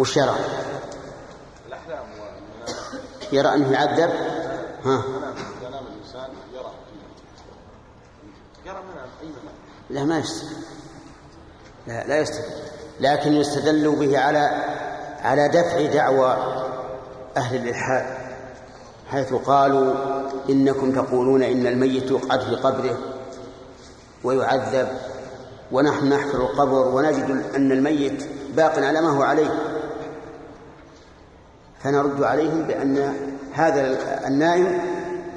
وش يرى؟ يرى أنه يعذب؟ ها. لا ما يستدل لا لا يستدل لكن يستدل به على على دفع دعوى أهل الإلحاد حيث قالوا إنكم تقولون إن الميت يقعد في قبره ويعذب ونحن نحفر القبر ونجد أن الميت باق على ما هو عليه. فنرد عليهم بأن هذا النائم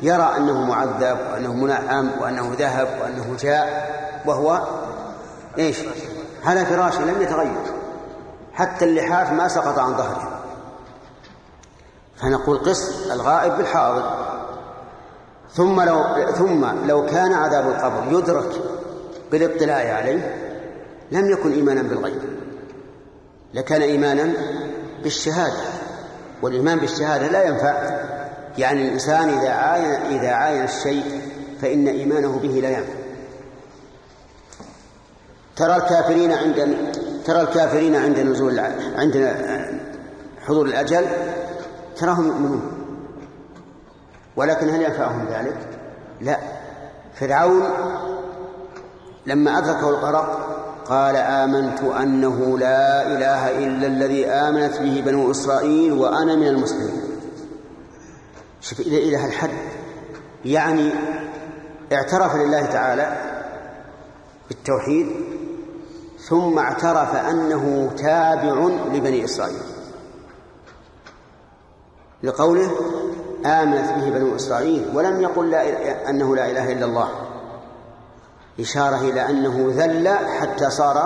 يرى أنه معذب وأنه منعم وأنه ذهب وأنه جاء وهو إيش؟ على فراشه لم يتغير. حتى اللحاف ما سقط عن ظهره. فنقول قس الغائب بالحاضر. ثم لو ثم لو كان عذاب القبر يدرك بالاطلاع عليه لم يكن إيمانا بالغيب. لكان إيمانا بالشهادة. والإيمان بالشهادة لا ينفع. يعني الإنسان إذا عاين إذا عاين الشيء فإن إيمانه به لا ينفع. ترى الكافرين عند ترى الكافرين عند نزول عند حضور الأجل تراهم يؤمنون. ولكن هل ينفعهم ذلك؟ لا. فرعون لما أدركه الغرق قال آمنت أنه لا إله إلا الذي آمنت به بنو إسرائيل وأنا من المسلمين. شوف إلى إلى هالحد يعني اعترف لله تعالى بالتوحيد ثم اعترف أنه تابع لبني إسرائيل. لقوله آمنت به بنو إسرائيل ولم يقل لا أنه لا إله إلا الله. إشارة إلى أنه ذل حتى صار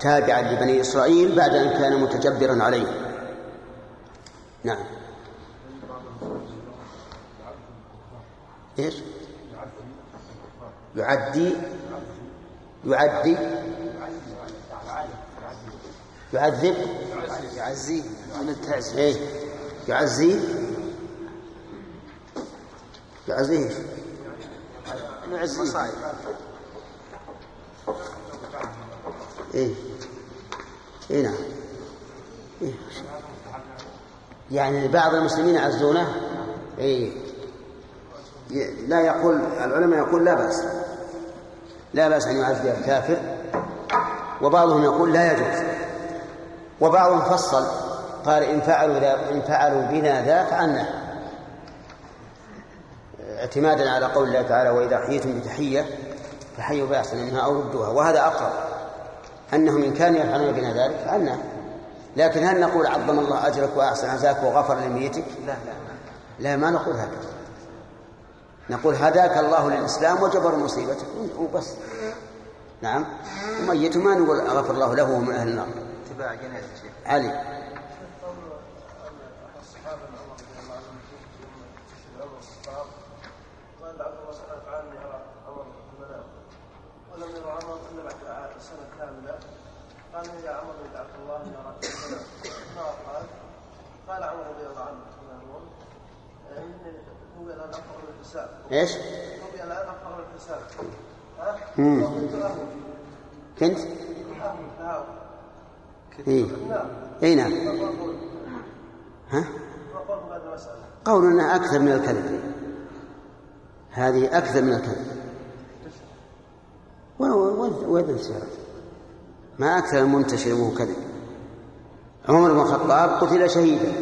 تابعا لبني إسرائيل بعد أن كان متجبرا عليه. نعم. إيش؟ يعدي يعدي يعذب. يعزيه. من التعزية إيه؟ يعزي يعزيه. نعزيه. إيه. إيه نعم. إيه. يعني بعض المسلمين يعزونه؟ إيه. لا يقول العلماء يقول لا بأس. لا بأس أن يعزي الكافر. وبعضهم يقول لا يجوز. وبعضهم فصل. قال إن فعلوا إن فعلوا بنا ذا فعنا اعتمادا على قول الله تعالى وإذا حييتم بتحية فحيوا بأحسن منها أو ردوها. وهذا أقرب. أنهم إن كانوا يفعلون بنا ذلك فعلنا لكن هل نقول عظم الله أجرك وأحسن عزاك وغفر لميتك لا لا لا. ما نقول هكذا نقول هداك الله للإسلام وجبر مصيبتك وبس. نعم. وميت ما نقول غفر الله له ومن أهل النار. اتباع جنازة علي ولم يرى عمر الا بعد سنه كامله قال يا عمر يدعك الله ان يراك ما قال قال عمر رضي الله عنه الحساب افضل الحساب ها؟ كنت؟ اهوج اي نعم. اي نعم. ها؟ قولنا أكثر من الكذب. هذه أكثر من الكذب. وين وين انتشرت؟ ما أكثر المنتشر وهو كذب. عمر بن الخطاب قتل شهيدا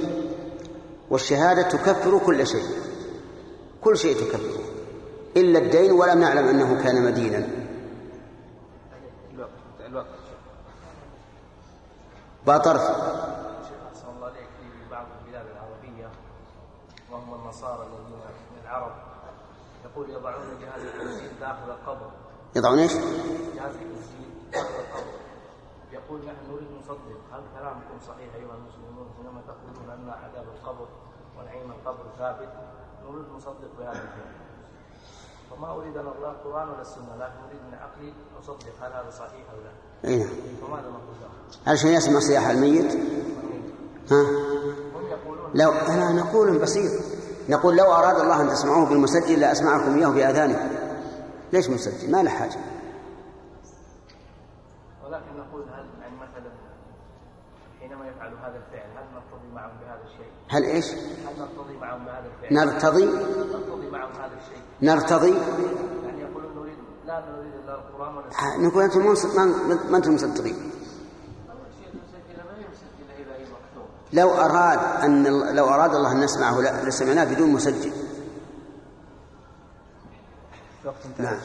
والشهادة تكفر كل شيء. كل شيء تكفره إلا الدين ولم نعلم أنه كان مدينا. الوقت الوقت باطرف أحسن الله عليك في بعض البلاد العربية وهم النصارى الذين من العرب يقول يضعون جهاز التسجيل داخل القبر. يضعون إيش؟ جهاز التسجيل داخل القبر. يقول نحن نريد نصدق. هل كلامكم صحيح أيها المسلمون حينما تقولون أن عذاب القبر ونعيم القبر ثابت؟ نريد نصدق بهذا الكلام وما أريد أن الله القرآن ولا السنة لكن أريد من عقلي أصدق هل هذا صحيح أو لا. اي نعم فماذا نقول له؟ علشان يسمع صياح الميت؟ ها؟ هم يقولون لو أنا نقول بسيط. نقول لو أراد الله أن تسمعوه بالمسجل لأسمعكم إياه بآذانكم. ليش مسجل ما له حاجة. ولكن نقول هل يعني مثلا حينما حينما يفعلوا هذا الفعل؟ هل نرتضي معهم بهذا الشيء؟ هل إيش؟ هل نرتضي معهم بهذا الفعل؟ نرتضي؟ نرتضي معهم هذا الشيء. نرتضي؟ يعني يقولون نريد لا نريد إلا القرآن ولا نقول أنتم ما أنتم مصدقين. لو أراد ان ال- لو أراد الله أن نسمعه لا- لسمعناه بدون مسجل. نعم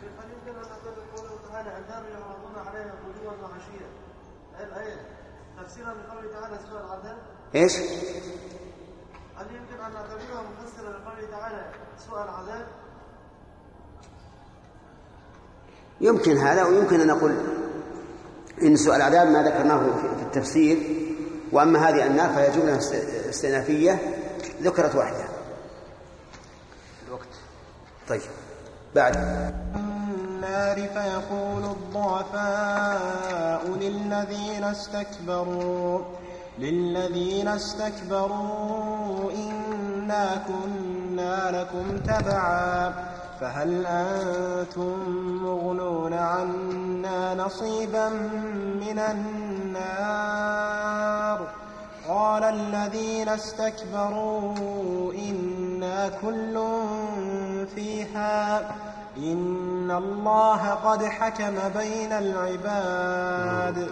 شيخ هل يمكن ان نقول قوله تعالى النار يعرضون عليها غدوا وعشيا هل الايه تفسيرا لقوله تعالى سوء العذاب إيش؟ هل يمكن أن نعتبرها مفسرا لقوله تعالى سوء العذاب يمكن هذا ويمكن أن نقول إن سوء العذاب ما ذكرناه في- التفسير وأما هذه النار فهي جمله است- استئنافية ذكرت واحدة. الوقت. طيب بعد. النار فيقول الضعفاء للذين استكبروا للذين استكبروا إنا كنا لكم تبعا فهل أنتم مغنون عنا نصيبا من النار؟ قال الذين استكبروا إنا كل فيها إن الله قد حكم بين العباد.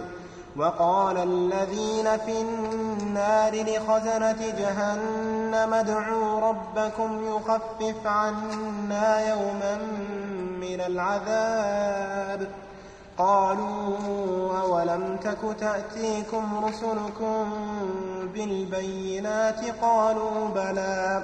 وقال الذين في النار لخزنة جهنم ادعوا ربكم يخفف عنا يوما من العذاب. قالوا أولم تك تأتيكم رسلكم بالبينات؟ قالوا بلى.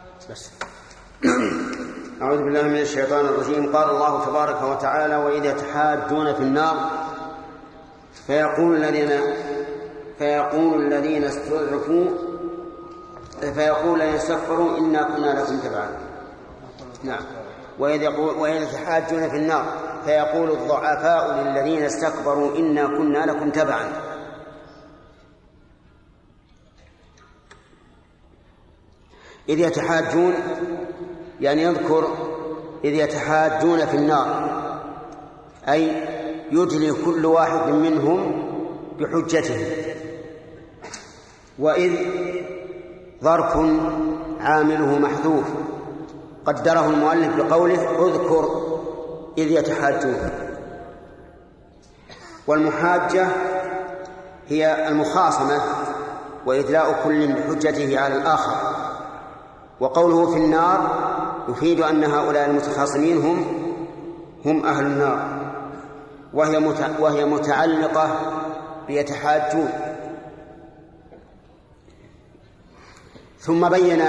بس. أعوذ بالله من الشيطان الرجيم. قال الله تبارك وتعالى وإذا تحاجون في النار فيقول الذين فيقول الذين استضعفوا فيقول الذين استكبروا إنا كنا لكم تبعا. نعم. وإذ يقول وإذا تحاجون في النار فيقول الضعفاء للذين استكبروا إنا كنا لكم تبعا. إذ يتحاجون يعني يذكر إذ يتحاجون في النار أي يدلي كل واحد منهم بحجته. وإذ ظرف عامله محذوف قدره المؤلف بقوله اذكر إذ يتحاجون. والمحاجة هي المخاصمة وإدلاء كل بحجته على الآخر. وقوله في النار يفيد أن هؤلاء المتخاصمين هم هم أهل النار. وهي وهي متعلقة بيتحاجون ثم بين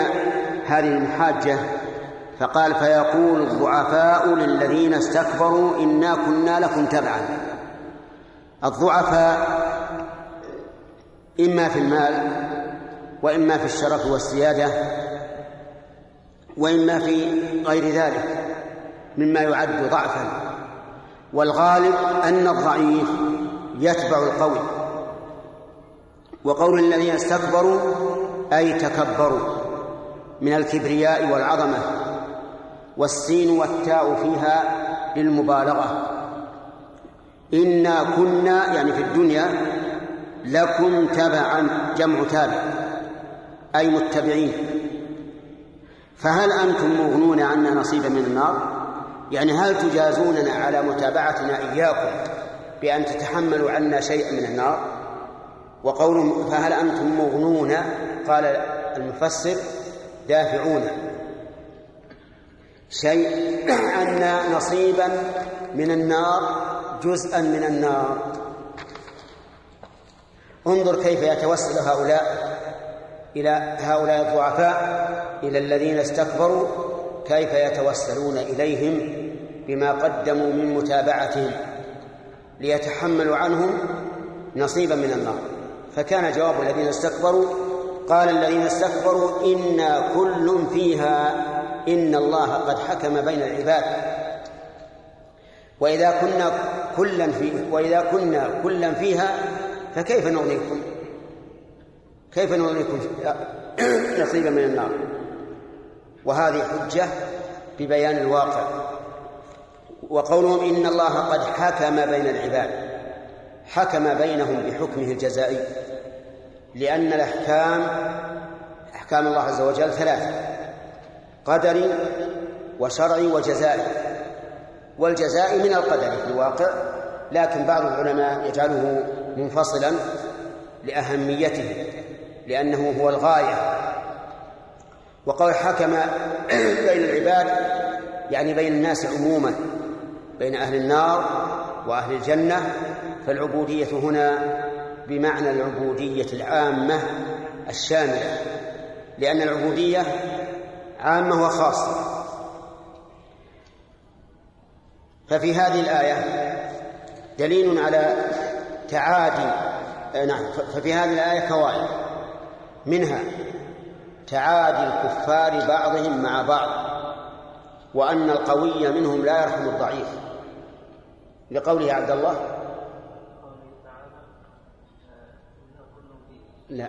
هذه المحاجة فقال فيقول الضعفاء للذين استكبروا إنا كنا لكم تبعا. الضعفاء إما في المال وإما في الشرف والسيادة وإما في غير ذلك مما يعد ضعفا. والغالب أن الضعيف يتبع القوي. وقول الذين استكبروا أي تكبروا من الكبرياء والعظمة والسين والتاء فيها للمبالغة. إنا كنا يعني في الدنيا لكم تبعا جمع تابع أي متبعين. فهل أنتم مغنون عنا نصيبا من النار؟ يعني هل تجازوننا على متابعتنا إياكم بأن تتحملوا عنا شيئا من النار؟ وقول فهل أنتم مغنون؟ قال المفسر دافعون. شيء عنا نصيبا من النار جزءا من النار. انظر كيف يتوسل هؤلاء. إلى هؤلاء الضعفاء إلى الذين استكبروا كيف يتوسلون إليهم بما قدموا من متابعتهم ليتحملوا عنهم نصيبا من النار فكان جواب الذين استكبروا قال الذين استكبروا إنا كل فيها إن الله قد حكم بين العباد وإذا كنا كلا في وإذا كنا كلا فيها فكيف نغنيكم؟ كيف نغنيكم نصيبا من النار؟ وهذه حجة ببيان الواقع. وقولهم إن الله قد حكم بين العباد حكم بينهم بحكمه الجزائي لأن الأحكام أحكام الله عز وجل ثلاثة قدري وشرعي وجزائي. والجزاء من القدر في الواقع لكن بعض العلماء يجعله منفصلا لأهميته. لأنه هو الغاية. وقول حكم بين العباد يعني بين الناس عموما بين أهل النار وأهل الجنة فالعبودية هنا بمعنى العبودية العامة الشاملة. لأن العبودية عامة وخاصة. ففي هذه الآية دليل على تعادي نعم ففي هذه الآية فوائد. منها تعادي الكفار بعضهم مع بعض وأن القوي منهم لا يرحم الضعيف. لقوله عبد الله؟ لا.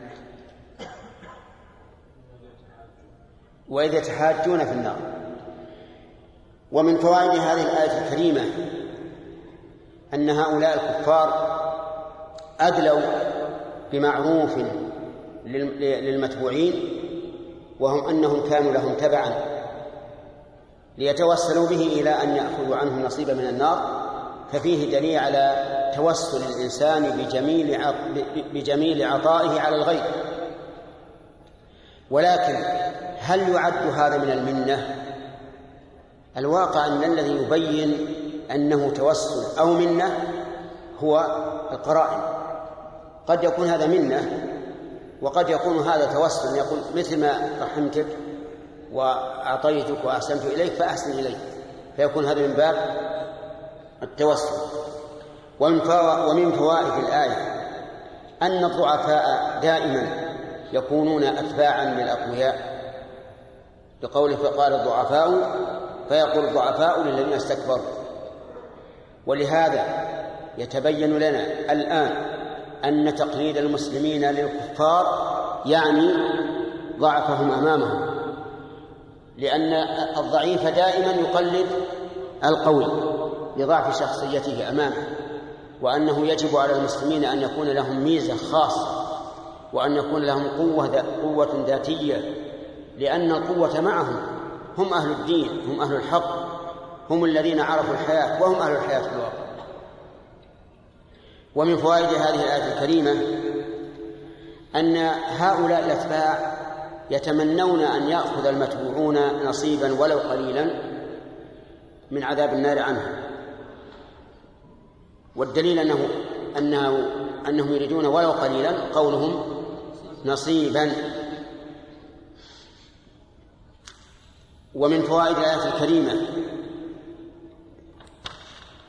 وإذا تحاجون في النار. ومن فوائد هذه الآية الكريمة أن هؤلاء الكفار أدلوا بمعروف للمتبوعين وهم أنهم كانوا لهم تبعا ليتوسلوا به إلى أن يأخذوا عنه نصيبا من النار ففيه دليل على توسل الإنسان بجميل بجميل عطائه على الغير ولكن هل يعد هذا من المنة؟ الواقع أن الذي يبين أنه توسل أو منة هو القرائن قد يكون هذا منة وقد يكون هذا توسل يقول مثل ما رحمتك وأعطيتك وأحسنت إليك فأحسن إليك. فيكون هذا من باب التوسل. ومن فوائد الآية أن الضعفاء دائما يكونون أتباعا للأقوياء لقوله فقال الضعفاء فيقول الضعفاء للذين استكبروا. ولهذا يتبين لنا الآن أن تقليد المسلمين للكفار يعني ضعفهم أمامهم لأن الضعيف دائما يقلد القوي لضعف شخصيته أمامه وأنه يجب على المسلمين أن يكون لهم ميزة خاصة وأن يكون لهم قوة قوة ذاتية لأن القوة معهم هم أهل الدين هم أهل الحق هم الذين عرفوا الحياة وهم أهل الحياة في الواقع. ومن فوائد هذه الآية الكريمة أن هؤلاء الأتباع يتمنون أن يأخذ المتبوعون نصيبا ولو قليلا من عذاب النار عنهم. والدليل أنه أنه أنهم يريدون ولو قليلا قولهم نصيبا. ومن فوائد الآية الكريمة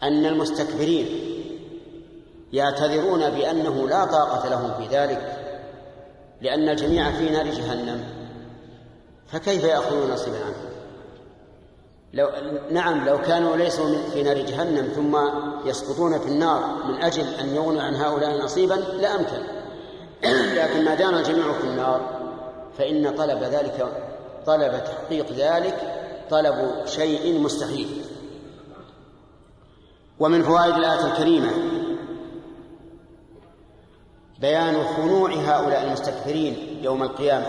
أن المستكبرين يعتذرون بأنه لا طاقة لهم في ذلك لأن الجميع في نار جهنم. فكيف يأخذون نصيبا عنه؟ لو نعم لو كانوا ليسوا في نار جهنم ثم يسقطون في النار من أجل أن يغنوا عن هؤلاء نصيبا لأمكن لكن ما دام الجميع في النار فإن طلب ذلك طلب تحقيق ذلك طلب شيء مستحيل. ومن فوائد الآية الكريمة بيان خنوع هؤلاء المستكبرين يوم القيامة.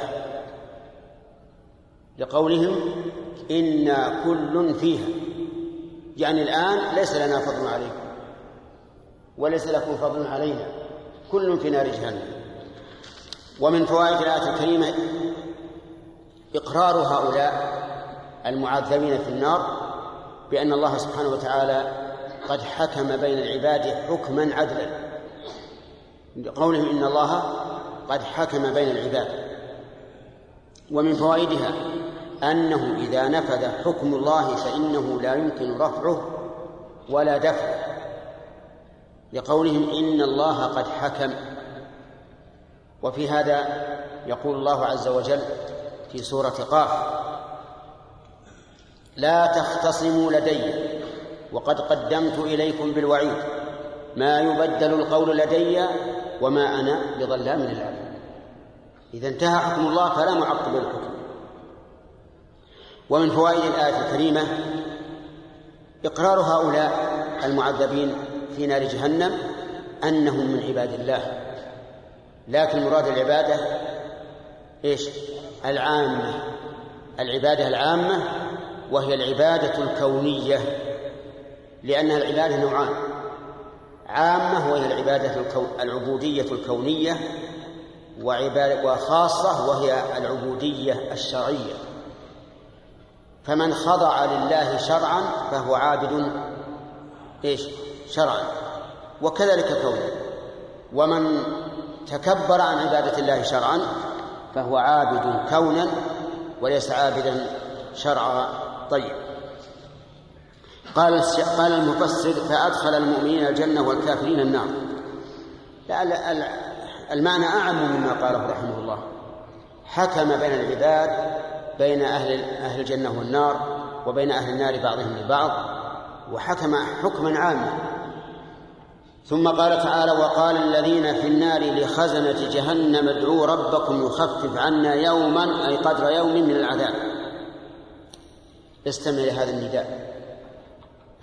لقولهم إنا كل فيها. يعني الآن ليس لنا فضل عليكم. وليس لكم فضل علينا. كل في نار جهنم. ومن فوائد الآية الكريمة إقرار هؤلاء المعذبين في النار بأن الله سبحانه وتعالى قد حكم بين العباد حكما عدلا. لقولهم إن الله قد حكم بين العباد. ومن فوائدها أنه إذا نفذ حكم الله فإنه لا يمكن رفعه ولا دفعه. لقولهم إن الله قد حكم. وفي هذا يقول الله عز وجل في سورة قاف لا تختصموا لدي وقد قدمت إليكم بالوعيد. ما يبدل القول لدي وما أنا بظلام للعبيد إذا انتهى حكم الله فلا معقب للحكم ومن فوائد الآية الكريمة إقرار هؤلاء المعذبين في نار جهنم أنهم من عباد الله. لكن مراد العبادة إيش؟ العامة. العبادة العامة وهي العبادة الكونية لأنها العبادة نوعان. عامة وهي العبادة. العبودية الكونية وعبادة وخاصة وهي العبودية الشرعية. فمن خضع لله شرعا فهو عابد إيش؟ شرعا. وكذلك كونه. ومن تكبر عن عبادة الله شرعا فهو عابد كونا وليس عابدا شرعا. طيب. قال قال المفسر فأدخل المؤمنين الجنة والكافرين النار. المعنى أعم مما قاله رحمه الله. حكم بين العباد بين أهل أهل الجنة والنار وبين أهل النار بعضهم لبعض وحكم حكما عاما. ثم قال تعالى وقال الذين في النار لخزنة جهنم ادعوا ربكم يخفف عنا يوما أي قدر يوم من العذاب. استمع لهذا النداء.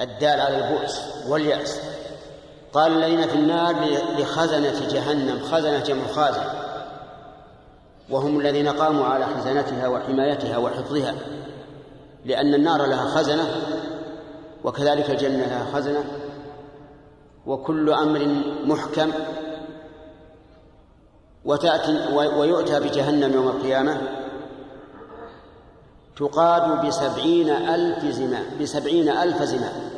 الدال على البؤس واليأس. قال الذين في النار لخزنة جهنم خزنة جمع خازن وهم الذين قاموا على خزنتها وحمايتها وحفظها. لأن النار لها خزنة وكذلك الجنة لها خزنة. وكل أمر محكم. وتأتي ويؤتى بجهنم يوم القيامة. تقاد بسبعين ألف زمام بسبعين ألف زمام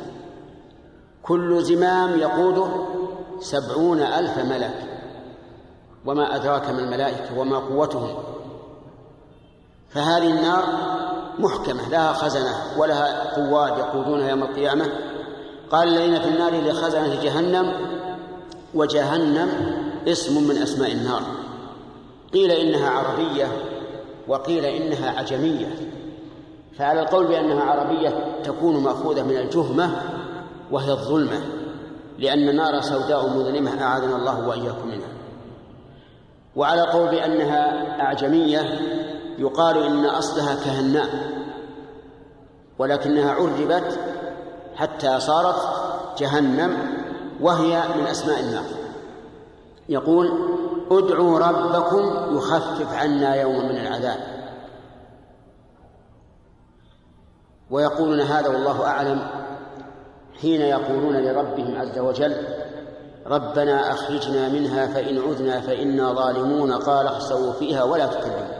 كل زمام يقوده سبعون ألف ملك. وما أدراك ما الملائكة وما قوتهم. فهذه النار محكمة لها خزنة ولها قواد يقودونها يوم القيامة. قال الذين في النار لخزنة جهنم وجهنم اسم من أسماء النار. قيل إنها عربية وقيل إنها عجمية. فعلى القول بأنها عربية تكون مأخوذة من الجهمة وهي الظلمة لأن نار سوداء مظلمة أعاذنا الله وإياكم منها. وعلى قول بأنها أعجمية يقال إن أصلها كهناء ولكنها عربت حتى صارت جهنم وهي من أسماء النار. يقول ادعوا ربكم يخفف عنا يوما من العذاب. ويقولون هذا والله أعلم حين يقولون لربهم عز وجل ربنا أخرجنا منها فإن عذنا فإنا ظالمون قال اخسوا فيها ولا تكلموا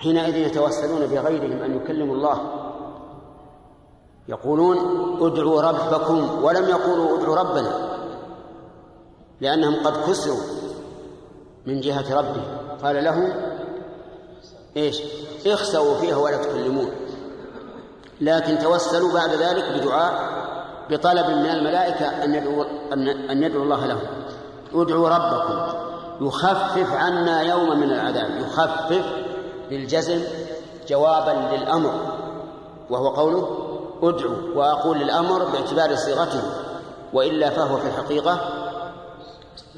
حينئذ يتوسلون بغيرهم أن يكلموا الله. يقولون ادعوا ربكم ولم يقولوا ادعوا ربنا لأنهم قد كسروا من جهة ربهم. قال لهم إيش؟ اخسوا فيها ولا تكلمون. لكن توسلوا بعد ذلك بدعاء بطلب من الملائكة أن يدعوا أن يدعوا الله لهم. ادعوا ربكم. يخفف عنا يوما من العذاب. يخفف بالجزم جوابا للأمر. وهو قوله ادعوا وأقول للأمر باعتبار صيغته. وإلا فهو في الحقيقة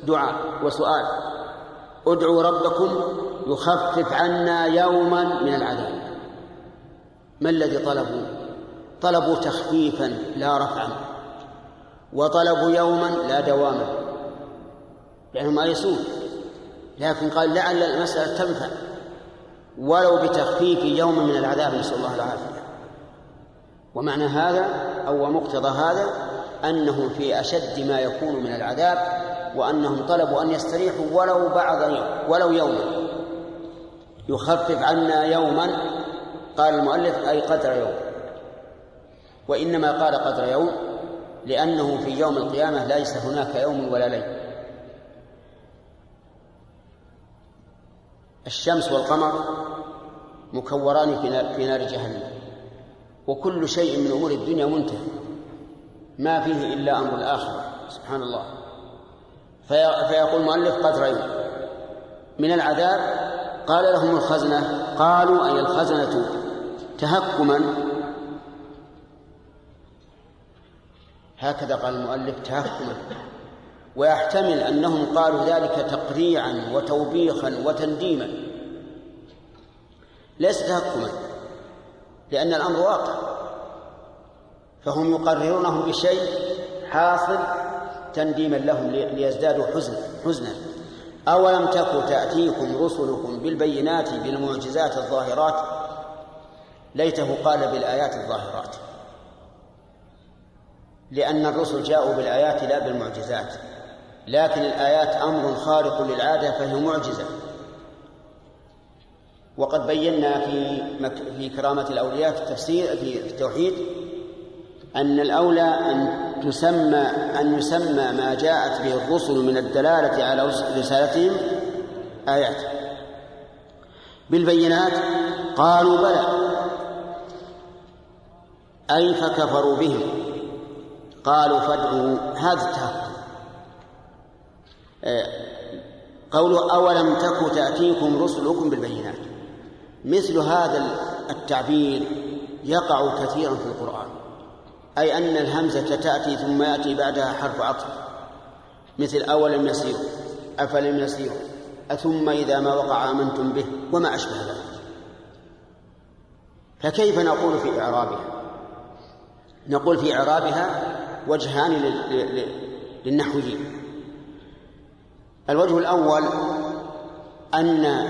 دعاء وسؤال. ادعوا ربكم يخفف عنا يوما من العذاب. ما الذي طلبوا؟ طلبوا تخفيفا لا رفعا وطلبوا يوما لا دواما. لأنهم آيسون لكن قال لعل المسألة تنفع. ولو بتخفيف يوم من العذاب نسأل الله العافية. ومعنى هذا أو مقتضى هذا أنهم في أشد ما يكون من العذاب وأنهم طلبوا أن يستريحوا ولو بعض يوم ولو يوما. يخفف عنا يوما قال المؤلف أي قدر يوم. وإنما قال قدر يوم لأنه في يوم القيامة ليس هناك يوم ولا ليل. الشمس والقمر مكوران في نار جهنم. وكل شيء من أمور الدنيا منتهي. ما فيه إلا أمر الآخرة. سبحان الله. فيقول المؤلف قدر يوم. من العذاب قال لهم الخزنة. قالوا أي الخزنة تهكما هكذا قال المؤلف تهكما. ويحتمل أنهم قالوا ذلك تقريعا وتوبيخا وتنديما. ليس تهكما لأن الأمر واقع. فهم يقررونه بشيء حاصل تنديما لهم ليزدادوا حزنا حزنا. أولم تك تأتيكم رسلكم بالبينات بالمعجزات الظاهرات ليته قال بالآيات الظاهرات. لأن الرسل جاءوا بالآيات لا بالمعجزات. لكن الآيات أمر خارق للعادة فهي معجزة. وقد بينا في في كرامة الأولياء في التفسير في التوحيد أن الأولى أن تسمى أن يسمى ما جاءت به الرسل من الدلالة على رسالتهم آيات. بالبينات قالوا بلى. أي فكفروا بهم؟ قالوا فادعوا هذا. التهكم قولوا أولم تك تأتيكم رسلكم بالبينات؟ مثل هذا التعبير يقع كثيرا في القرآن. أي أن الهمزة تأتي ثم يأتي بعدها حرف عطف. مثل أولم يسيروا أفلم يسيروا أثم إذا ما وقع آمنتم به وما أشبه ذلك. فكيف نقول في إعرابها؟ نقول في إعرابها وجهان للنحويين. الوجه الأول أن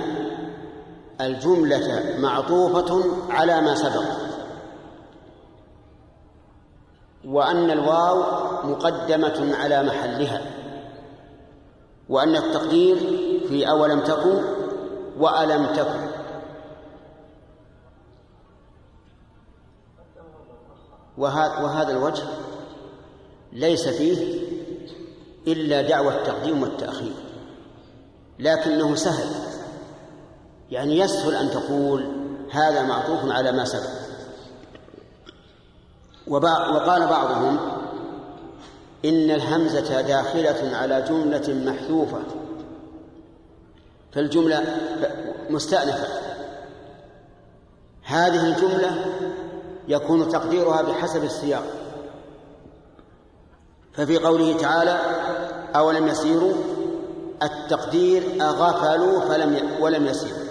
الجملة معطوفة على ما سبق وأن الواو مقدمة على محلها وأن التقدير في أولم تكن وألم تكن. وهذا الوجه ليس فيه إلا دعوى التقديم والتأخير لكنه سهل يعني يسهل أن تقول هذا معطوف على ما سبق. وقال بعضهم إن الهمزة داخلة على جملة محذوفة فالجملة مستأنفة. هذه الجملة يكون تقديرها بحسب السياق. ففي قوله تعالى أولم يسيروا؟ التقدير أغفلوا فلم ولم يسيروا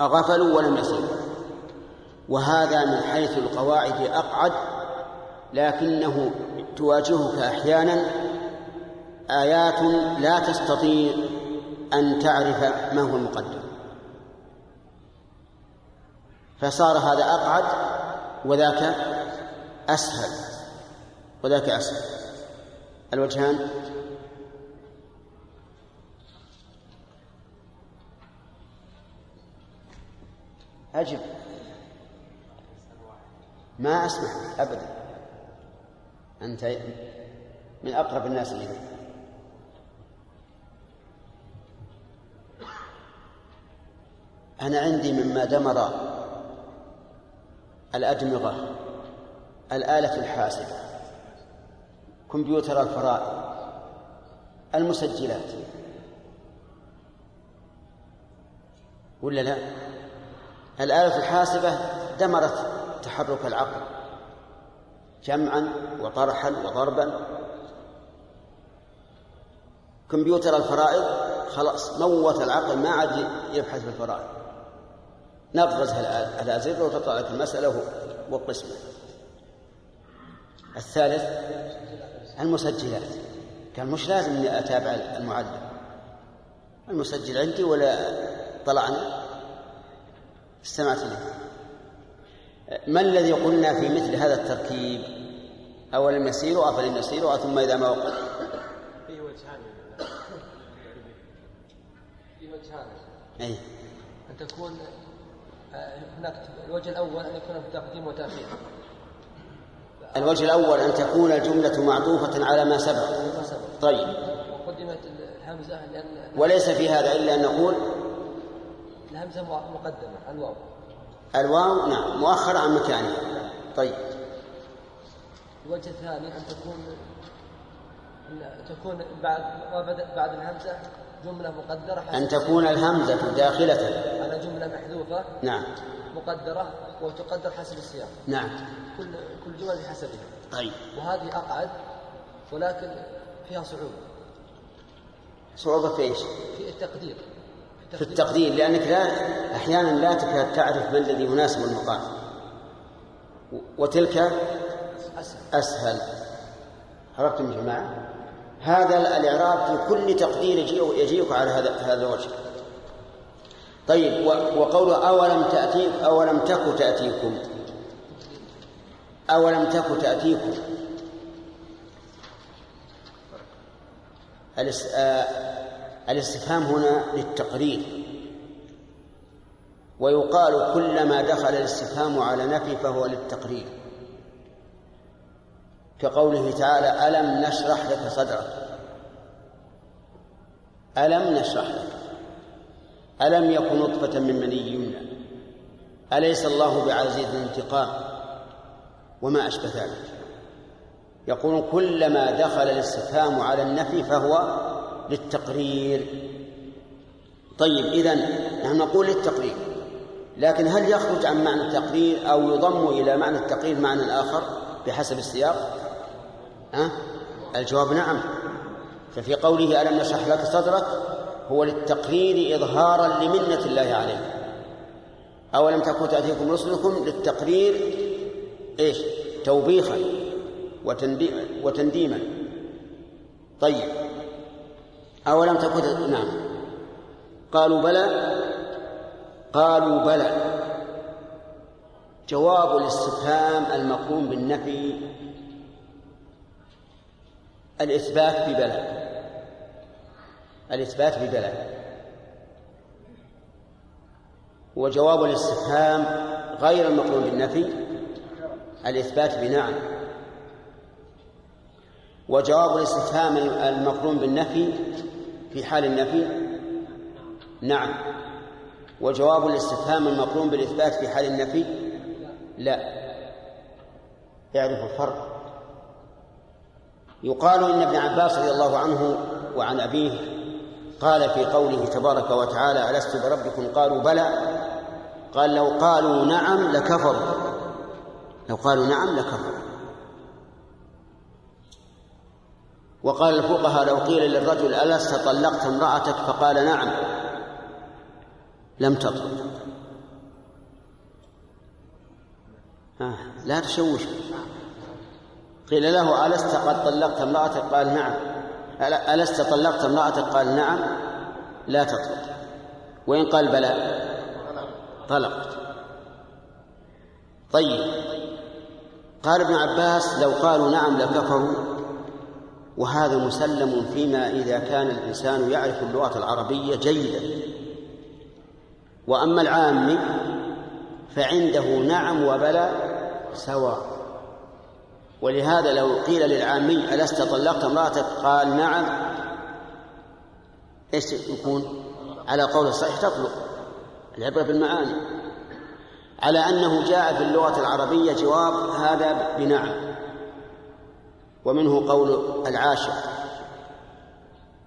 أغفلوا ولم يسيروا وهذا من حيث القواعد أقعد لكنه تواجهك أحيانا. آيات لا تستطيع أن تعرف ما هو المقدم فصار هذا أقعد وذاك أسهل وذاك أسهل. الوجهان. أجب. ما أسمح أبدا. أنت من أقرب الناس إلي أنا عندي مما دمر الأدمغة الآلة الحاسبة كمبيوتر الفرائض المسجلات. ولا لا؟ الآلة الحاسبة دمرت تحرك العقل جمعا وطرحا وضربا. كمبيوتر الفرائض خلاص موت العقل ما عاد يبحث في الفرائض. نغرز على زر وتطلع لك المسألة والقسمة الثالث المسجلات. كان مش لازم اني أتابع المعلم. المسجل عندي ولا طلعنا. استمعت له ما الذي قلنا في مثل هذا التركيب؟ أولم يسيروا أفلم يسيروا ثم إذا ما وقع فيه وجهان. فيه وجهان أي أن تكون هناك الوجه الأول أن يكون تقديم وتأخير. الوجه الأول أن تكون الجملة معطوفة على ما سبق. طيب. وقدمت الهمزة لأن وليس في هذا إلا أن نقول الهمزة مقدمة الواو. الواو نعم مؤخرة عن مكانها. طيب. الوجه الثاني أن تكون أن تكون بعد بعد الهمزة جملة مقدرة أن تكون الهمزة داخلة. على جملة محذوفة. نعم. مقدرة وتقدر حسب السياق. نعم. كل كل جمل بحسبها. طيب. وهذه أقعد ولكن فيها صعوبة. صعوبة في إيش؟ في التقدير. في التقدير لأنك لا أحيانا لا تكاد تعرف ما الذي يناسب المقام. وتلك أسهل. أسهل. عرفتم يا جماعة؟ هذا الإعراب في كل تقدير يجيء يجيئك على هذا هذا الوجه. طيب وقوله أولم تأتي أولم تك تأتيكم؟ أولم تك تأتيكم؟ آه، الاستفهام هنا للتقرير. ويقال كلما دخل الاستفهام على نفي فهو للتقرير. كقوله تعالى ألم نشرح لك صدرك؟ ألم نشرح لك؟ ألم يكن نطفة من مني يمنى؟ أليس الله بعزيز انتقام؟ وما أشبه ذلك. يقول كلما دخل الاستفهام على النفي فهو للتقرير. طيب إذن نحن نقول للتقرير لكن هل يخرج عن معنى التقرير أو يضم إلى معنى التقرير معنى آخر بحسب السياق؟ ها؟ الجواب نعم. ففي قوله ألم نشرح لك صدرك؟ هو للتقرير إظهارا لمنة الله عليه أولم تكن تأتيكم رسلكم للتقرير إيش؟ توبيخا وتندي وتنديما. طيب. أولم تكن نعم. قالوا بلى. قالوا بلى. جواب الاستفهام المقوم بالنفي الإثبات ببلى الإثبات ببلى وجواب الاستفهام غير المقرون بالنفي. الإثبات بنعم. وجواب الاستفهام المقرون بالنفي في حال النفي. نعم. وجواب الاستفهام المقرون بالإثبات في حال النفي. لا. يعرف الفرق. يقال إن ابن عباس رضي الله عنه وعن أبيه قال في قوله تبارك وتعالى ألست بربكم؟ قالوا بلى. قال لو قالوا نعم لكفروا. لو قالوا نعم لكفروا. وقال الفقهاء لو قيل للرجل ألست طلقت امرأتك؟ فقال نعم. لم تطلق. آه لا تشوش. قيل له ألست قد طلقت امرأتك؟ قال نعم. ألست طلقت امرأتك؟ قال نعم. لا تطلق. وإن قال بلى. طلقت. طيب. قال ابن عباس لو قالوا نعم لكفروا. وهذا مسلم فيما إذا كان الإنسان يعرف اللغة العربية جيدا. وأما العامي فعنده نعم وبلى سواء. ولهذا لو قيل للعامي ألست طلقت امرأتك؟ قال نعم. إيش يكون؟ على قول الصحيح تطلق. العبرة بالمعاني. على أنه جاء في اللغة العربية جواب هذا بنعم. ومنه قول العاشر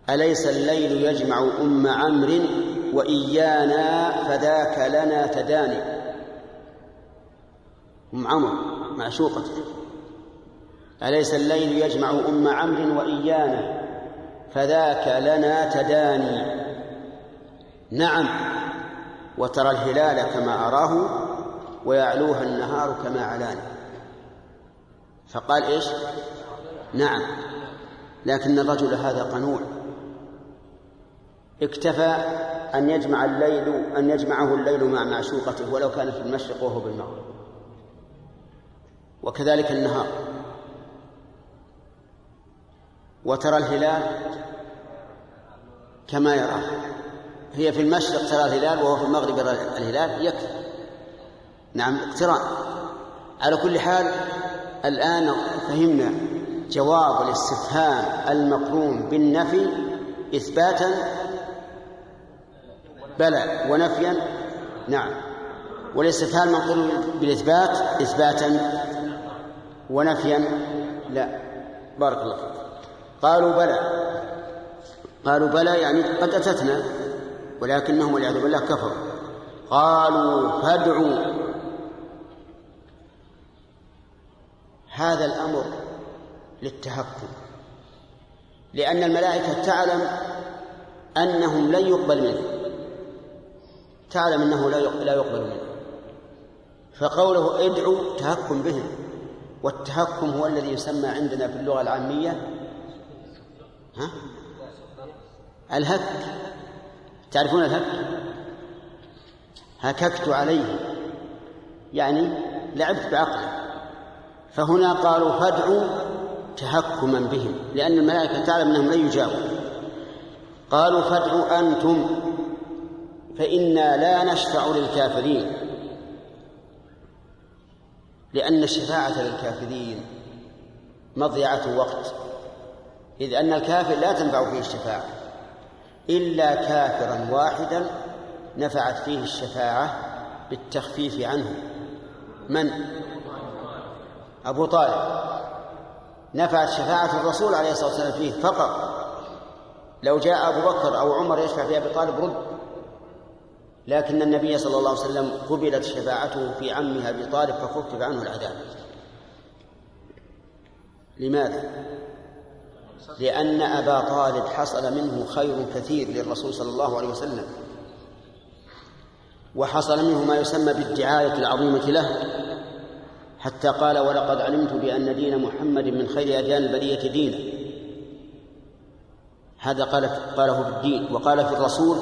أليس الليل يجمع أم عمرو وإيانا فذاك لنا تداني؟ أم عمرو معشوقته أليس الليل يجمع أم عمرو وإيانا؟ فذاك لنا تداني. نعم وترى الهلال كما أراه ويعلوها النهار كما علاني فقال إيش؟ نعم لكن الرجل هذا قنوع. اكتفى أن يجمع الليل أن يجمعه الليل مع معشوقته ولو كان في المشرق وهو بالمغرب. وكذلك النهار. وترى الهلال كما يراه هي في المشرق ترى الهلال وهو في المغرب يرى الهلال يكفي. نعم اقتران على كل حال الآن فهمنا جواب الاستفهام المقرون بالنفي إثباتا. بلى ونفيا. نعم. والاستفهام المقرون بالإثبات إثباتا. ونفيا. لا. بارك الله فيك. قالوا بلى. قالوا بلى يعني قد أتتنا ولكنهم والعياذ بالله كفروا. قالوا فادعوا. هذا الأمر للتهكم لأن الملائكة تعلم أنهم لن يقبل منه. تعلم أنه لا يقبل منه. فقوله ادعوا تهكم بهم والتهكم هو الذي يسمى عندنا في اللغة العامية ها؟ الهك. تعرفون الهك؟ هككت عليه. يعني لعبت بعقله. فهنا قالوا فادعوا تهكما بهم لأن الملائكة تعلم أنهم لن يجابوا قالوا فادعوا أنتم فإنا لا نشفع للكافرين. لأن الشفاعة للكافرين مضيعة وقت. إذ أن الكافر لا تنفع فيه الشفاعة. إلا كافرا واحدا نفعت فيه الشفاعة بالتخفيف عنه. من؟ أبو طالب. نفعت شفاعة الرسول عليه الصلاة والسلام فيه فقط. لو جاء أبو بكر أو عمر يشفع في أبي طالب رد. لكن النبي صلى الله عليه وسلم قبلت شفاعته في عمه أبي طالب فخفف عنه العذاب. لماذا؟ لأن أبا طالب حصل منه خير كثير للرسول صلى الله عليه وسلم. وحصل منه ما يسمى بالدعاية العظيمة له حتى قال ولقد علمت بأن دين محمد من خير أديان البرية دينا هذا قال قاله في الدين. وقال في الرسول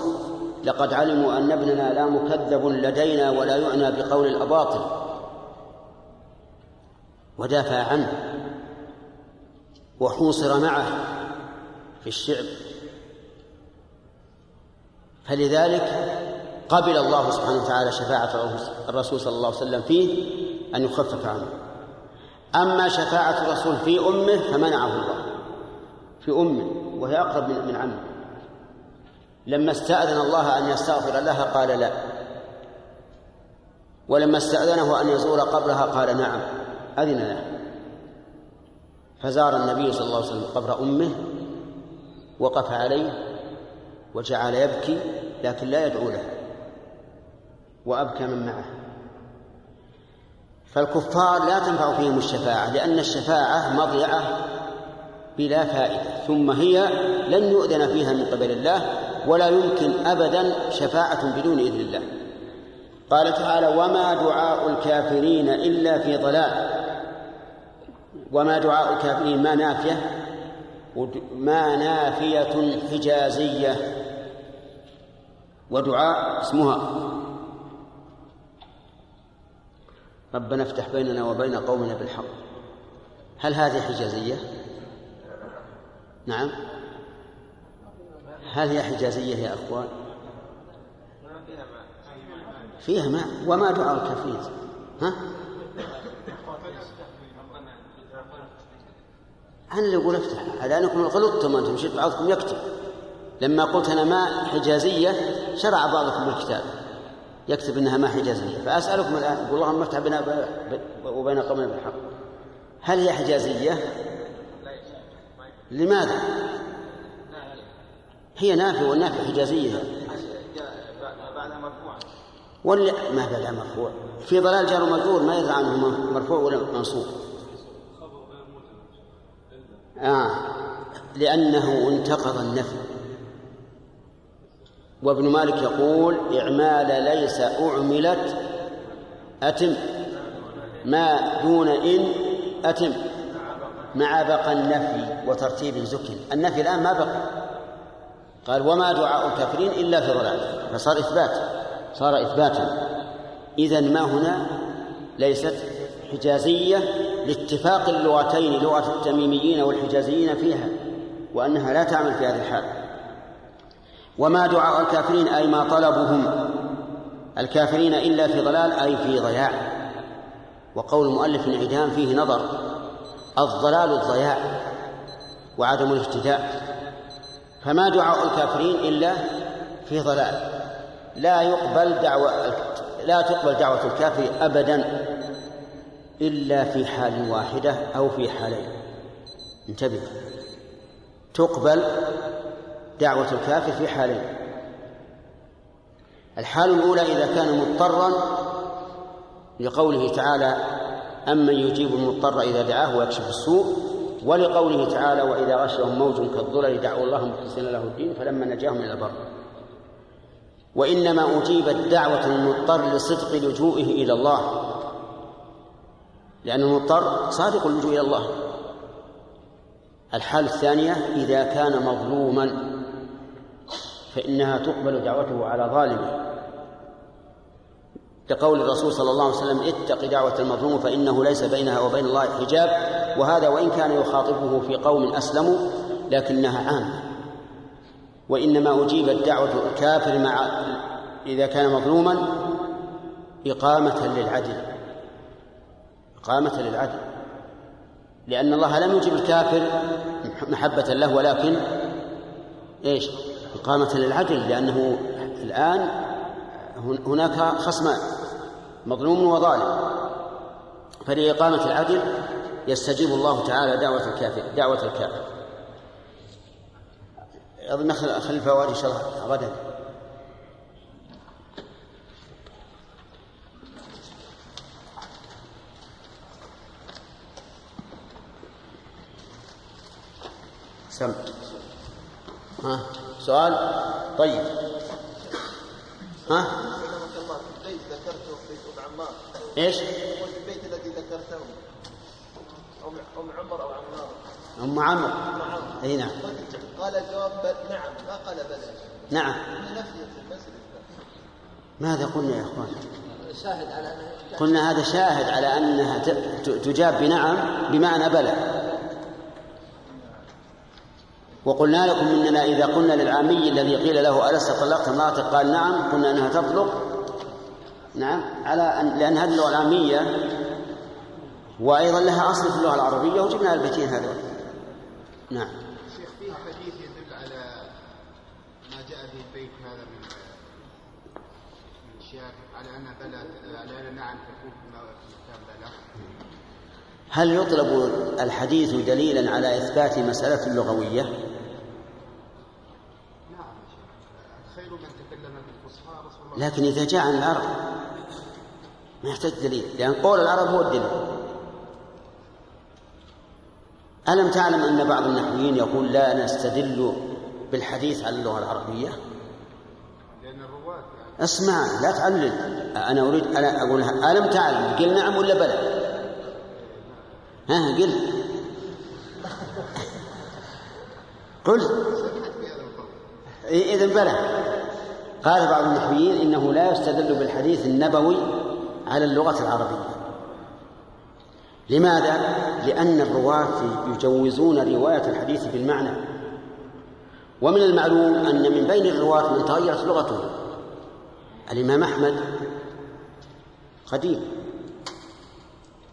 لقد علموا أن ابننا لا مكذب لدينا ولا يعنى بقول الأباطل ودافع عنه. وحوصر معه في الشعب فلذلك قبل الله سبحانه وتعالى شفاعة الرسول صلى الله عليه وسلم فيه أن يخفف عنه. أما شفاعة الرسول في أمه فمنعه الله. في أمه وهي أقرب من عمه. لما استأذن الله أن يستغفر لها قال لا. ولما استأذنه أن يزور قبرها قال نعم أذن له. فزار النبي صلى الله عليه وسلم قبر أمه وقف عليه وجعل يبكي لكن لا يدعو له وأبكى من معه. فالكفار لا تنفع فيهم الشفاعة لأن الشفاعة مضيعة بلا فائدة ثم هي لن يؤذن فيها من قبل الله ولا يمكن أبدا شفاعة بدون إذن الله. قال تعالى وما دعاء الكافرين إلا في ضلال. وما دعاء الكافرين ما نافية؟ ما نافية حجازية. ودعاء اسمها. ربنا افتح بيننا وبين قومنا بالحق. هل هذه حجازية؟ نعم. هل هي حجازية يا أخوان؟ فيها ماء وما دعاء الكافرين ها؟ أنا اللي أقول افتح على أنكم غلطتم أنتم مشيت بعضكم يكتب. لما قلت أنا ماء حجازية شرع بعضكم بالكتاب يكتب إنها ما حجازية. فأسألكم الآن يقول اللهم افتح بنا وبين قومنا بالحق. هل هي حجازية؟ لماذا؟ هي نافيه والنافيه حجازية. ولا ما بعدها مرفوع. في ضلال جار مجرور ما يدرى عنه مرفوع ولا منصوب. آه. لأنه انتقض النفي. وابن مالك يقول إعمال ليس أعملت أتم. ما دون إن أتم. مع بقى النفي وترتيب زكن النفي الآن ما بقى. قال وما دعاء الكافرين إلا في ضلال. فصار إثبات. صار إثباتا. إذا ما هنا؟ ليست حجازية لاتفاق اللغتين لغة التميميين والحجازيين فيها وأنها لا تعمل في هذه الحال. وما دعاء الكافرين أي ما طلبهم الكافرين إلا في ضلال أي في ضياع. وقول المؤلف انعدام فيه نظر الضلال الضياع وعدم الاهتداء. فما دعاء الكافرين إلا في ضلال. لا يقبل دعوة لا تقبل دعوة الكافر أبدا. إلا في حال واحدة أو في حالين. انتبه. تقبل دعوة الكافر في حالين. الحال الأولى إذا كان مضطرا لقوله تعالى أمن يجيب المضطر إذا دعاه ويكشف السوء ولقوله تعالى وإذا غشهم موج كالظلل دعوا الله مخلصين له الدين فلما نجاهم إلى البر. وإنما أجيبت دعوة المضطر لصدق لجوئه إلى الله. لأن المضطر صادق اللجوء إلى الله. الحالة الثانية إذا كان مظلوما فإنها تقبل دعوته على ظالمه. كقول الرسول صلى الله عليه وسلم اتق دعوة المظلوم فإنه ليس بينها وبين الله حجاب. وهذا وإن كان يخاطبه في قوم أسلموا لكنها عامة. وإنما أجيبت دعوة الكافر مع إذا كان مظلوما إقامة للعدل. إقامة للعدل. لأن الله لم يجب الكافر محبة له ولكن إيش؟ إقامة للعدل لأنه الآن هناك خصمان مظلوم وظالم. فلإقامة العدل يستجيب الله تعالى دعوة الكافر دعوة الكافر. أظن خل الفوائد إن شاء الله غدا سم ها؟ سؤال؟ طيب. ها؟ إيش؟ البيت الذي ذكرته أم عمر. أو عمار ام عمر أي نعم. قال الجواب نعم. ما قال بلى نعم ماذا قلنا يا إخوان؟ شاهد على قلنا هذا شاهد على أنها تجاب بنعم بمعنى بلى. وقلنا لكم إننا إذا قلنا للعامي الذي قيل له ألست طلقت امراتك قال نعم قلنا أنها تطلق. نعم على أن لأن هذه اللغة العامية وأيضا لها أصل في اللغة العربية وجبنا البيتين هذول. نعم. شيخ فيه حديث يدل على ما جاء في البيت هذا من من على أن بلى على أن نعم تكون في مكان بلى هل يطلب الحديث دليلا على إثبات مسألة لغويه نعم يا شيخ خير من تكلم بالفصحى رسول الله لكن إذا جاء عن العرب ما يحتاج دليل لأن قول العرب هو الدليل. ألم تعلم أن بعض النحويين يقول لا نستدل بالحديث على اللغة العربية؟ لأن الرواة يعني. اسمع لا تعلل. أنا أريد أنا أقول ألم تعلم؟ قل نعم ولا بلى؟ ها قل. قل. إذا بلى. قال بعض النحويين إنه لا يستدل بالحديث النبوي على اللغة العربية. لماذا؟ لأن الرواة يجوزون رواية الحديث بالمعنى. ومن المعلوم أن من بين الرواة من تغيرت لغته. الإمام أحمد قديم.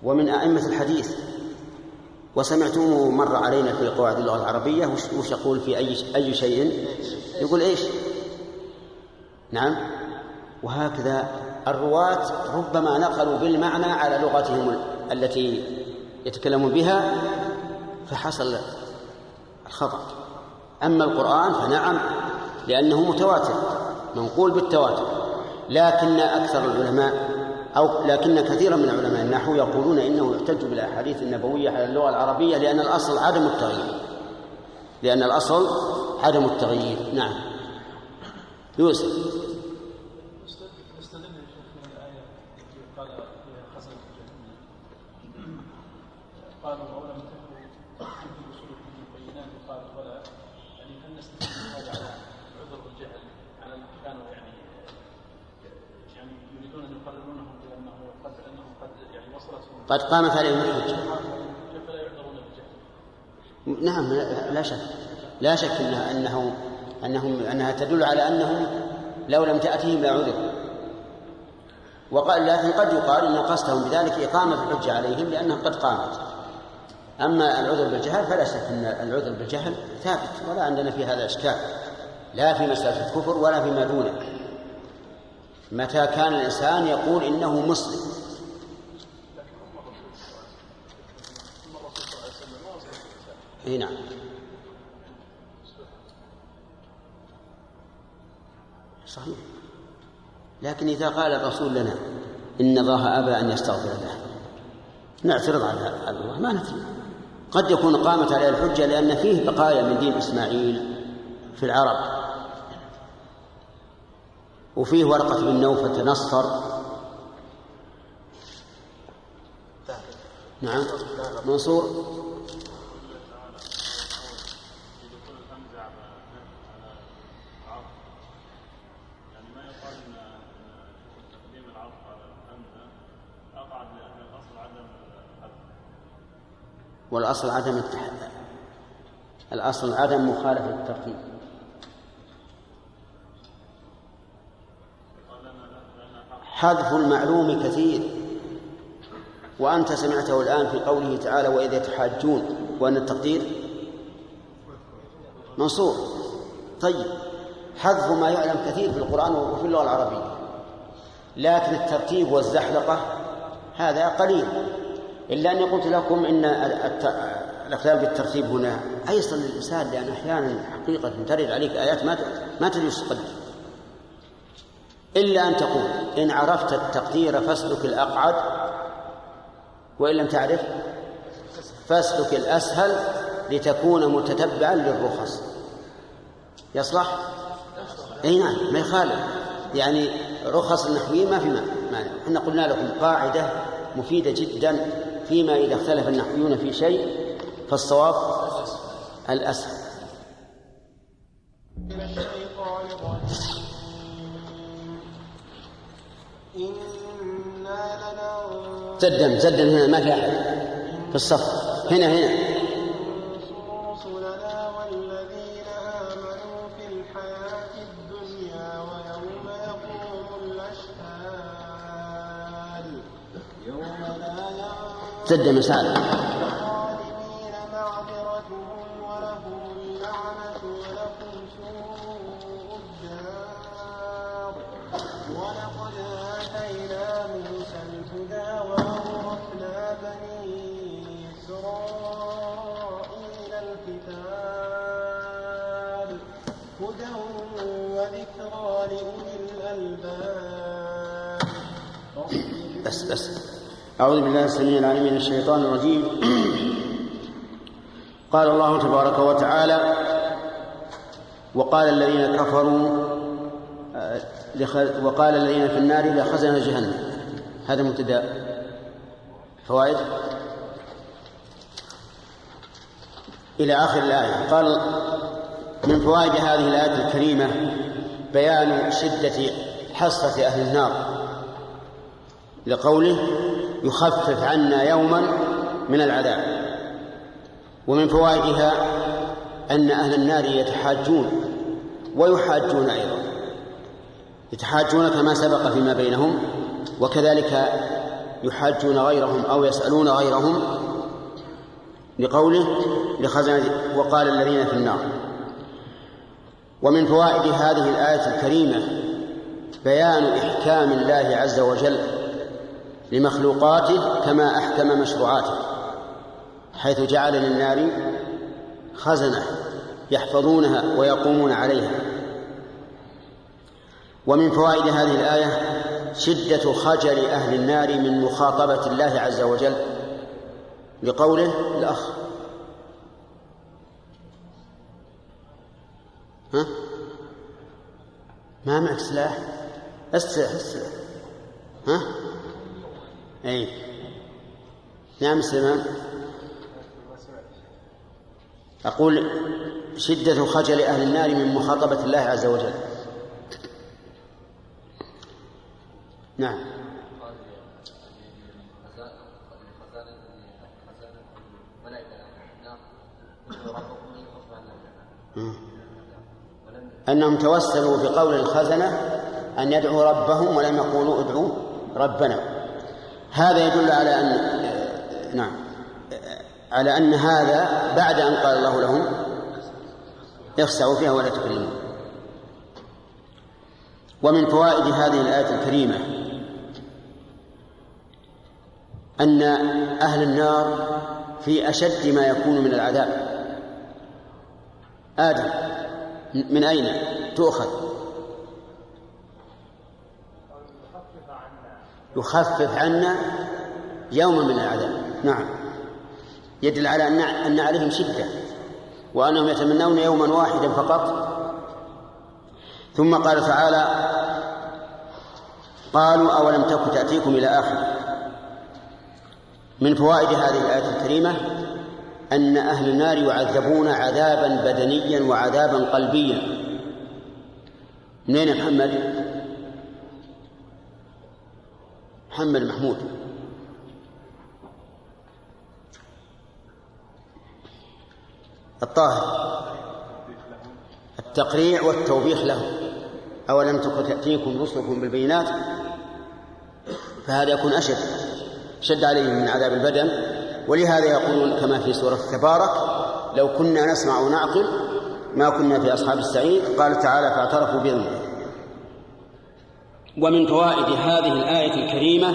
ومن أئمة الحديث. وسمعتموه مر علينا في قواعد اللغة العربية وش وش يقول في أي أي شيء؟ يقول إيش؟ نعم. وهكذا الرواة ربما نقلوا بالمعنى على لغتهم التي يتكلمون بها فحصل الخطأ. أما القرآن فنعم لأنه متواتر منقول بالتواتر. لكن أكثر العلماء أو لكن كثيرا من علماء النحو يقولون إنه يحتج بالأحاديث النبوية على اللغة العربية لأن الأصل عدم التغيير. لأن الأصل عدم التغيير. نعم. يوسف. قالوا يعني نستدل على العذر والجهل على كانوا يعني يعني يريدون أن يقررونهم بأنه قد أنهم قد يعني قد قامت عليهم الحجة. فلا يعذرون نعم لا شك. لا شك انها إنه انهم أنها تدل على أنهم لو لم تأتهم لعذر وقال لكن قد يقال إن قصدهم بذلك إقامة الحجة عليهم لأنها قد قامت. أما العذر بالجهل فلا شك أن العذر بالجهل ثابت ولا عندنا في هذا إشكال. لا في مسألة الكفر ولا فيما دونه. متى كان الإنسان يقول إنه مسلم؟ اي نعم. صحيح. لكن إذا قال الرسول لنا إن الله أبى أن يستغفر له نعترض على الله ما ندري قد يكون قامت عليه الحجة لأن فيه بقايا من دين إسماعيل في العرب. وفيه ورقة بن نوفل تنصر. نعم. منصور يعني ما يقال ان تقديم العطف على الهمزه اقعد لأن الاصل عدم الحذف والأصل عدم التح... الأصل عدم مخالفة الترتيب. حذف المعلوم كثير. وأنت سمعته الآن في قوله تعالى وإذا يتحاجون. وأن التقدير منصور طيب. حذف ما يعلم كثير في القرآن وفي اللغة العربية. لكن الترتيب والزحلقة هذا قليل. إلا أني قلت لكم إن الإخلال بالترتيب هنا أيسر للإنسان لأن أحيانا حقيقة ترد عليك آيات ما ما تدري إلا أن تقول إن عرفت التقدير فاسلك الأقعد وإن لم تعرف فاسلك الأسهل لتكون متتبعا للرخص. يصلح؟ أي نعم ما يخالف. يعني رخص النحويين ما في مانع. إحنا قلنا لكم قاعدة مفيدة جدا فيما إذا اختلف النحويون في شيء فالصواب الأسهل. زدا زدا هنا ما في أحد. في الصف. هنا هنا. ينفع زدا أعوذ بالله السميع العليم من الشيطان الرجيم. قال الله تبارك وتعالى وقال الذين كفروا آه، وقال الذين في النار لخزن جهنم. هذا مبتدا. فوائد؟ إلى آخر الآية. قال من فوائد هذه الآية الكريمة بيان شدة حسرة أهل النار لقوله يخفف عنا يوما من العذاب. ومن فوائدها أن أهل النار يتحاجون ويحاجون أيضا. يتحاجون كما سبق فيما بينهم وكذلك يحاجون غيرهم أو يسألون غيرهم لقوله لخزنة وقال الذين في النار. ومن فوائد هذه الآية الكريمة بيان إحكام الله عز وجل لمخلوقاته كما أحكم مشروعاته حيث جعل للنار خزنة يحفظونها ويقومون عليها. ومن فوائد هذه الآية شدة خجل أهل النار من مخاطبة الله عز وجل لقوله الأخ. ها؟ ما معك سلاح؟ استلح استلح ها؟ اي. نعم سليمان. أقول شدة خجل أهل النار من مخاطبة الله عز وجل. نعم. أنهم توسلوا بقول الخزنة أن يدعوا ربهم ولم يقولوا ادعوا ربنا. هذا يدل على أن نعم. على أن هذا بعد أن قال الله لهم اخسعوا فيها ولا تكلمون ومن فوائد هذه الآية الكريمة أن أهل النار في أشد ما يكون من العذاب. آدم من أين تؤخذ؟ يخفف عنا يوما من العذاب. نعم. يدل على أن أن عليهم شدة وأنهم يتمنون يوما واحدا فقط. ثم قال تعالى قالوا أولم تك تأتيكم إلى آخر؟ من فوائد هذه الآية الكريمة أن أهل النار يعذبون عذابا بدنيا وعذابا قلبيا. منين يا محمد؟ محمد محمود. الطاهر. التقريع والتوبيخ له. أولم تكن تأتيكم رسلكم بالبينات؟ فهذا يكون أشد؟ شد عليهم من عذاب البدن. ولهذا يقولون كما في سورة تبارك لو كنا نسمع ونعقل ما كنا في أصحاب السعير قال تعالى فاعترفوا بذنبهم ومن فوائد هذه الآية الكريمة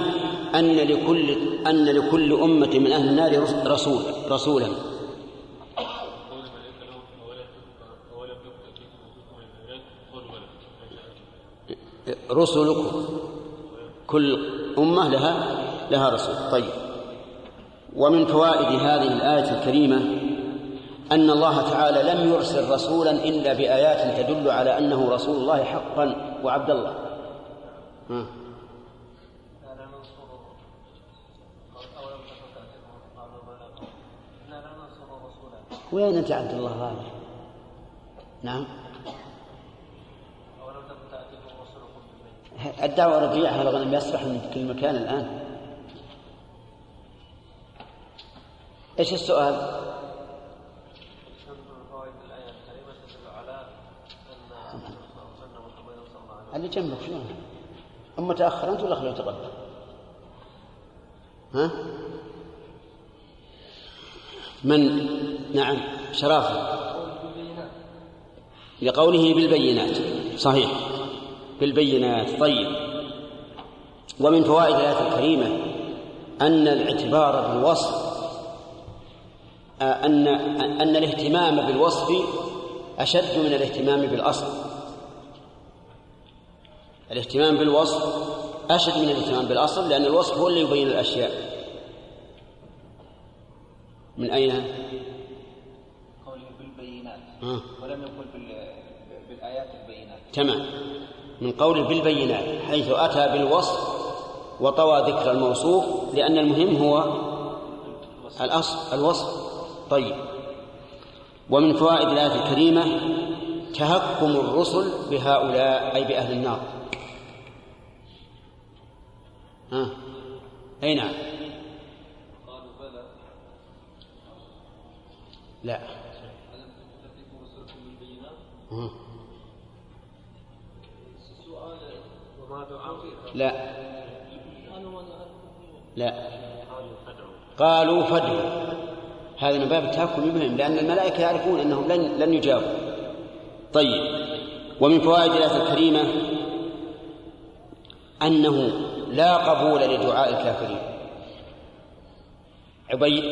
أن لكل أن لكل أمة من أهل النار رسول رسولا. رسلكم. كل أمة لها لها رسول. طيب. ومن فوائد هذه الآية الكريمة أن الله تعالى لم يرسل رسولا إلا بآيات تدل على أنه رسول الله حقا وعبد الله. وين أنت عبد الله هذا؟ نعم الدعوة رجيعها الغنم يسبح من كل مكان الآن إيش السؤال؟ اللي جنبك شنو؟ أم متأخر أنت ولا خلوه يتقدم؟ ها؟ من؟ نعم شرافة. لقوله بالبينات صحيح. بالبينات طيب. ومن فوائد الآية الكريمة أن الاعتبار بالوصف أن أن الاهتمام بالوصف أشد من الاهتمام بالأصل. الاهتمام بالوصف أشد من الاهتمام بالأصل لأن الوصف هو اللي يبين الأشياء. من أين؟ قوله بالبينات. آه. ولم يقل بالآيات البينات. تمام. من قوله بالبينات حيث أتى بالوصف وطوى ذكر الموصوف لأن المهم هو الأصل الوصف. طيب. ومن فوائد الآية الكريمة تهكم الرسل بهؤلاء أي بأهل النار. ها. أي نعم. لا. ها. لا. لا. قالوا فدوا هذا من باب التهكم بهم لأن الملائكة يعرفون أنهم لن لن يجابوا. طيب. ومن فوائد الآية الكريمة أنه لا قبول لدعاء الكافرين. عبيد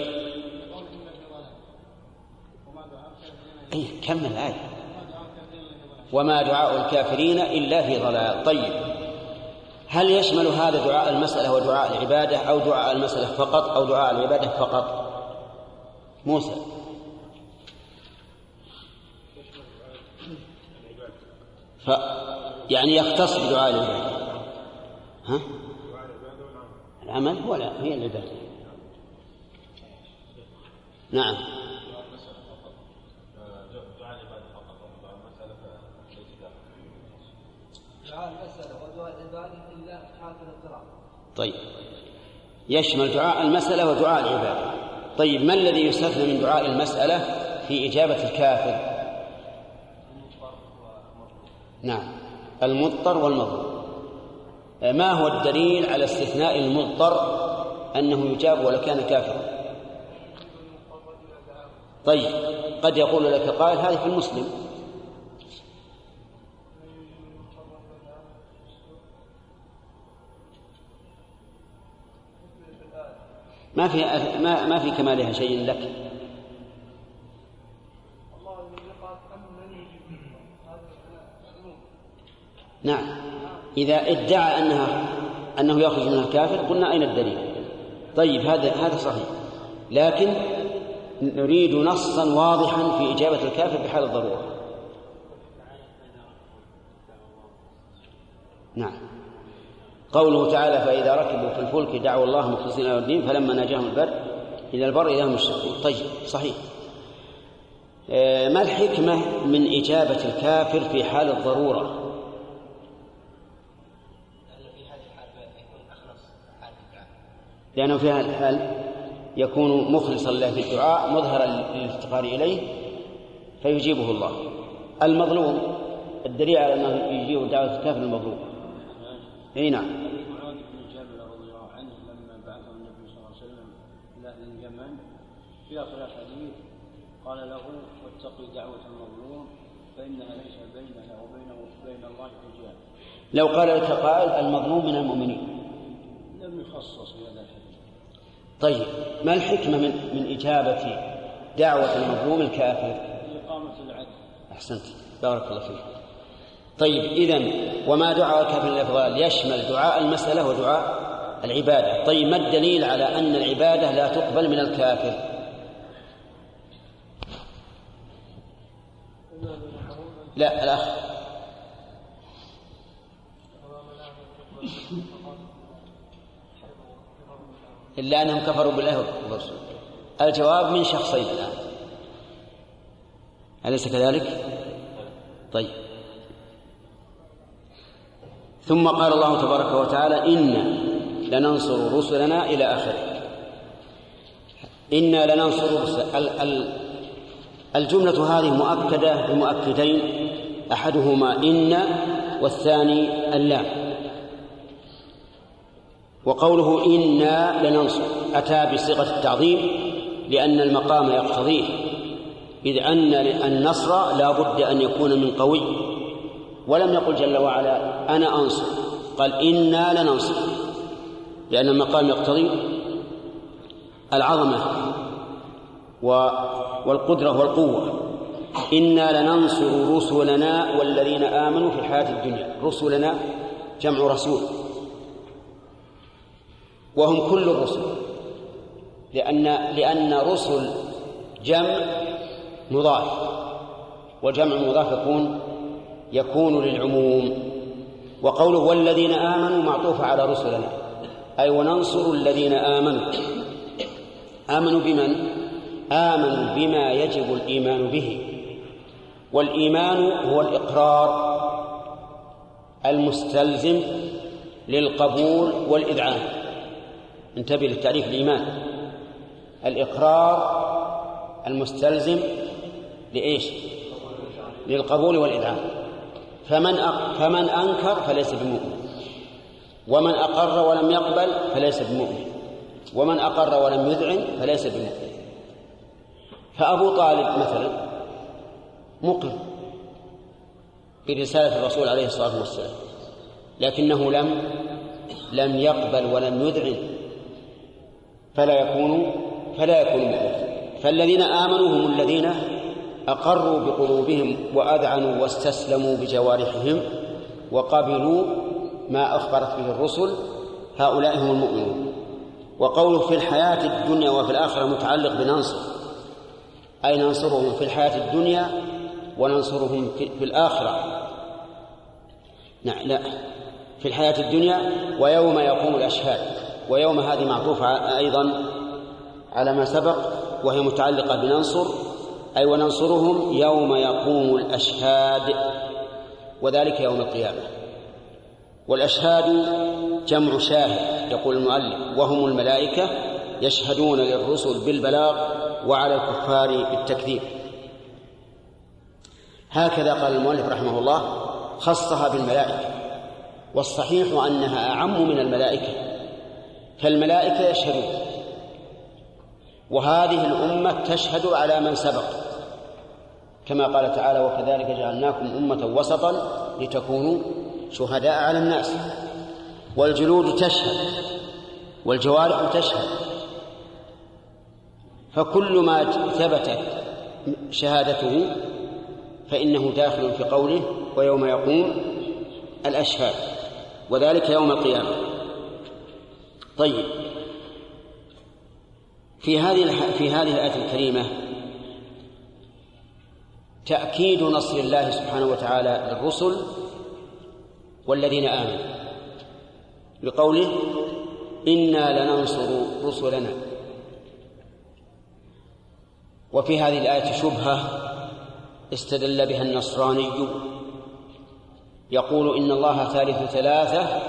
أي كمل الآية وما دعاء الكافرين إلا في ضلال. طيب. هل يشمل هذا دعاء المسألة ودعاء العبادة أو دعاء المسألة فقط أو دعاء العبادة فقط؟ موسى. ف يعني يختص بدعاء العبادة. ها؟ العمل هو لا هي العبادة نعم. طيب. يشمل دعاء المسألة ودعاء العبادة. طيب ما الذي يستثنى من دعاء المسألة في إجابة الكافر؟ نعم. المضطر والمظلوم ما هو الدليل على استثناء المضطر أنه يجاب ولو كان كافرا؟ طيب قد يقول لك قائل هذه في المسلم ما في ما ما في كمالها شيء لك؟ نعم. إذا ادعى أنها أنه يخرج من الكافر قلنا أين الدليل؟ طيب هذا هذا صحيح. لكن نريد نصا واضحا في إجابة الكافر بحال الضرورة. نعم. قوله تعالى فإذا ركبوا في الفلك دعوا الله مخلصين له الدين فلما نجاهم البر إلى البر إذا هم يشركون طيب صحيح. آه، ما الحكمة من إجابة الكافر في حال الضرورة لأنه في هذه الحال يكون أخلص حال الدعاء لأنه في هذا الحال يكون مخلصا له في الدعاء مظهرا للافتقار إليه فيجيبه الله. المظلوم الدليل على أنه يجيب دعوة الكافر المظلوم. أي نعم. حديث معاذ بن جبل رضي الله عنه لما بعثه النبي صلى الله عليه وسلم إلى أهل اليمن في آخر الحديث قال له واتقي دعوة المظلوم فإنها ليس بينها وبينه وبين الله حجاب. لو قال لك قائل المظلوم من المؤمنين. لم يخصص في هذا الحديث. طيب ما الحكمة من من إجابة دعوة المظلوم الكافر؟ لإقامة العدل أحسنت. بارك الله فيك. طيب إذا وما دعاء الكافر الأفضل يشمل دعاء المسألة ودعاء العبادة. طيب ما الدليل على أن العبادة لا تقبل من الكافر؟ لا الأخ إلا أنهم كفروا بالله والرسول. الجواب من شخصين الآن. أليس كذلك؟ طيب. ثم قال الله تبارك وتعالى إنا لننصر رسلنا إلى آخره. إنا لننصر رسل ال- ال- الجملة هذه مؤكدة بمؤكدين أحدهما إن والثاني اللام وقوله إنا لننصر أتى بصيغة التعظيم لأن المقام يقتضيه إذ أن النصر لا بد أن يكون من قوي. ولم يقل جل وعلا أنا أنصر قال إنا لننصر لأن المقام يقتضي العظمة والقدرة والقوة. إنا لننصر رسلنا والذين آمنوا في الحياة الدنيا رسلنا جمع رسول. وهم كل الرسل. لأن لأن رسل جمع مضاف والجمع المضاف يكون يكون للعموم. وقوله والذين آمنوا معطوف على رسلنا. أي وننصر الذين آمنوا. آمنوا بمن؟ آمنوا بما يجب الإيمان به. والإيمان هو الإقرار المستلزم للقبول والإذعان. انتبه للتعريف الإيمان الإقرار المستلزم لإيش؟ للقبول والإذعان فمن. فمن أنكر فليس بمؤمن ومن أقر ولم يقبل فليس بمؤمن ومن أقر ولم يذعن فليس بمؤمن فأبو طالب مثلا مقر برسالة الرسول عليه الصلاة والسلام لكنه لم لم يقبل ولم يذعن فلا يكون فلا يكون مؤمنا فالذين آمنوا هم الذين أقروا بقلوبهم وأذعنوا واستسلموا بجوارحهم وقبلوا ما أخبرت به الرسل. هؤلاء هم المؤمنون. وقوله في الحياة الدنيا وفي الآخرة متعلق بننصر. أي ننصرهم في الحياة الدنيا وننصرهم في, في الآخرة. نعم لا في الحياة الدنيا ويوم يقوم الأشهاد. ويوم هذه معطوفة أيضا على ما سبق وهي متعلقة بننصر أي وننصرهم يوم يقوم الأشهاد وذلك يوم القيامة. والأشهاد جمع شاهد يقول المؤلف وهم الملائكة يشهدون للرسل بالبلاغ وعلى الكفار بالتكذيب. هكذا قال المؤلف رحمه الله خصها بالملائكة. والصحيح أنها أعم من الملائكة. فالملائكة يشهدون. وهذه الأمة تشهد على من سبق. كما قال تعالى وكذلك جعلناكم أمة وسطا لتكونوا شهداء على الناس. والجلود تشهد. والجوارح تشهد. فكل ما ثبتت شهادته فإنه داخل في قوله ويوم يقوم الأشهاد. وذلك يوم القيامة. طيب. في هذه في هذه الآية الكريمة تأكيد نصر الله سبحانه وتعالى للرسل والذين آمنوا بقوله إنا لننصر رسلنا. وفي هذه الآية شبهة استدل بها النصراني يقول إن الله ثالث ثلاثة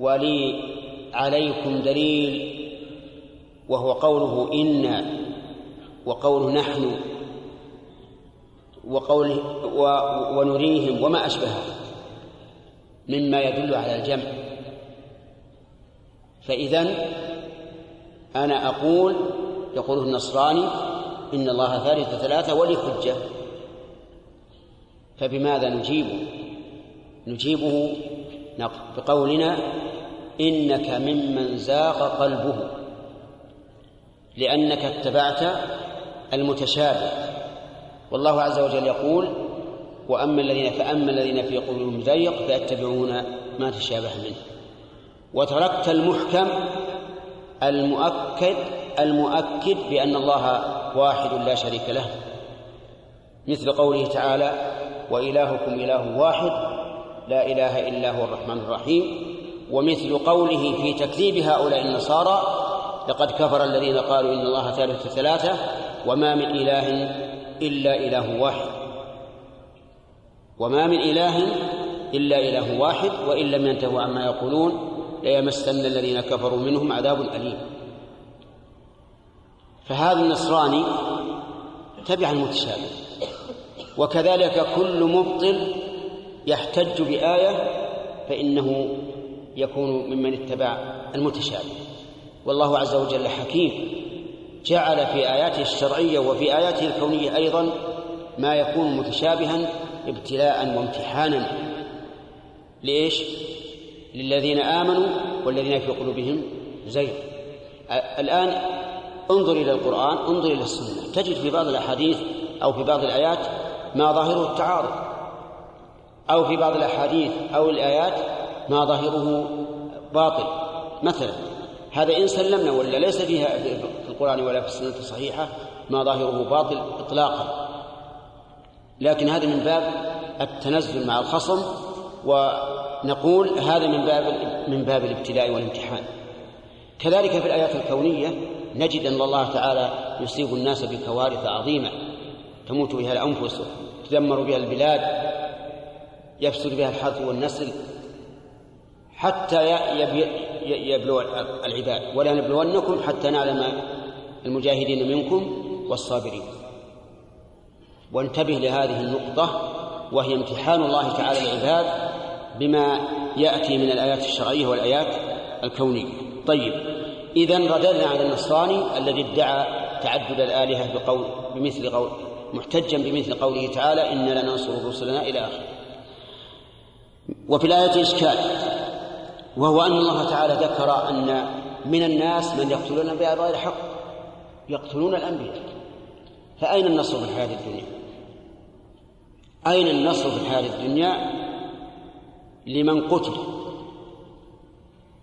ولي عليكم دليل وهو قوله إنا وقوله نحن وقوله و ونريهم وما أشبهه مما يدل على الجمع. فإذا أنا أقول يقوله النصراني إن الله ثالث ثلاثة ولي حجة فبماذا نجيبه؟ نجيبه بقولنا إنك ممن زاغ قلبه لأنك اتبعت المتشابه. والله عز وجل يقول وأما الذين فأما الذين في قلوبهم زيغ فيتبعون ما تشابه منه. وتركت المحكم المؤكد المؤكد بأن الله واحد لا شريك له. مثل قوله تعالى وإلهكم إله واحد لا إله إلا هو الرحمن الرحيم. ومثل قوله في تكذيب هؤلاء النصارى لقد كفر الذين قالوا إن الله ثالث ثلاثة وما من إله إلا إله واحد. وما من إله إلا إله واحد وإن لم ينتهوا عما يقولون ليمسن الذين كفروا منهم عذاب أليم. فهذا النصراني تبع المتشابه وكذلك كل مبطل يحتج بآية فإنه يكون ممن اتبع المتشابه. والله عز وجل حكيم. جعل في آياته الشرعية وفي آياته الكونية أيضا ما يكون متشابها ابتلاء وامتحانا. لإيش؟ للذين آمنوا والذين في قلوبهم زيغ. الآن انظر إلى القرآن انظر إلى السنة. تجد في بعض الأحاديث أو في بعض الآيات ما ظاهره التعارض. أو في بعض الأحاديث أو الآيات ما ظاهره باطل. مثلا هذا إن سلمنا ولا ليس فيها في القرآن ولا في السنة الصحيحة ما ظاهره باطل إطلاقا. لكن هذا من باب التنزل مع الخصم ونقول هذا من باب من باب الابتلاء والامتحان. كذلك في الآيات الكونية نجد أن الله تعالى يصيب الناس بكوارث عظيمة. تموت بها الأنفس تدمر بها البلاد يفسد بها الحرث والنسل حتى يبلو العباد. ولا نبلونكم حتى نعلم المجاهدين منكم والصابرين. وانتبه لهذه النقطة وهي امتحان الله تعالى العباد بما يأتي من الآيات الشرعية والآيات الكونية. طيب إذا رددنا على النصراني الذي ادعى تعدد الآلهة بقول بمثل قول محتجا بمثل قوله تعالى إنا لننصر رسلنا إلى آخره. وفي الآية إشكال. وهو أن الله تعالى ذكر أن من الناس من يقتلون الأنبياء بغير حق يقتلون الأنبياء فأين النصر في الحياة الدنيا؟ أين النصر في الحياة الدنيا لمن قتل؟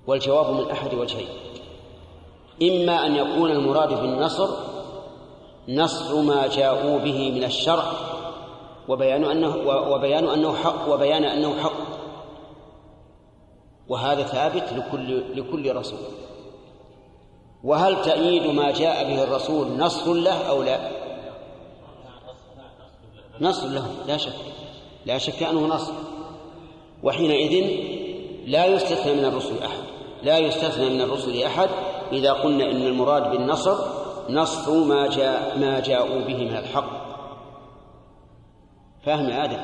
والجواب من أحد وجهين إما أن يكون المراد بالنصر نصر ما جاءوا به من الشرع وبيان أنه وبيان أنه حق وبيان أنه حق وهذا ثابت لكل لكل رسول. وهل تأييد ما جاء به الرسول نصر له أو لا؟ نصر له لا شك لا شك أنه نصر. وحينئذ لا يستثنى من الرسل أحد لا يستثنى من الرسل أحد إذا قلنا إن المراد بالنصر نصر ما جاء ما جاءوا به من الحق. فاهم يا آدم؟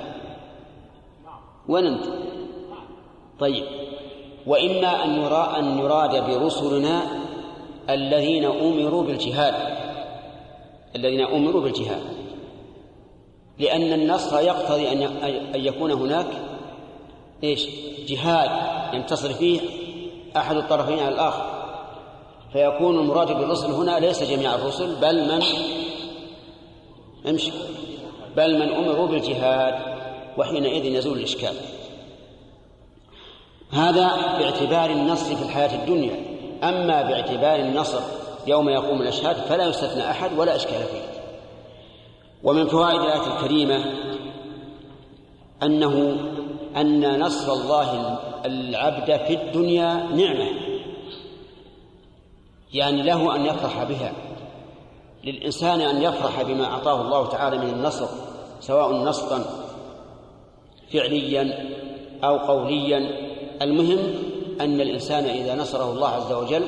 وين أنت؟ طيب. وإما أن يرى أن يراد برسلنا الذين أمروا بالجهاد الذين أمروا بالجهاد. لأن النصر يقتضي أن أن يكون هناك إيش؟ جهاد ينتصر فيه أحد الطرفين على الآخر. فيكون المراد بالرسل هنا ليس جميع الرسل بل من؟ امشي. بل من أمروا بالجهاد وحينئذ يزول الإشكال. هذا باعتبار النصر في الحياة الدنيا. أما باعتبار النصر يوم يقوم الأشهاد فلا يستثنى أحد ولا إشكال فيه. ومن فوائد الآية الكريمة أنه أن نصر الله العبد في الدنيا نعمة. يعني له أن يفرح بها. للإنسان أن يفرح بما أعطاه الله تعالى من النصر سواء نصرا فعليا أو قوليا. المهم أن الإنسان إذا نصره الله عز وجل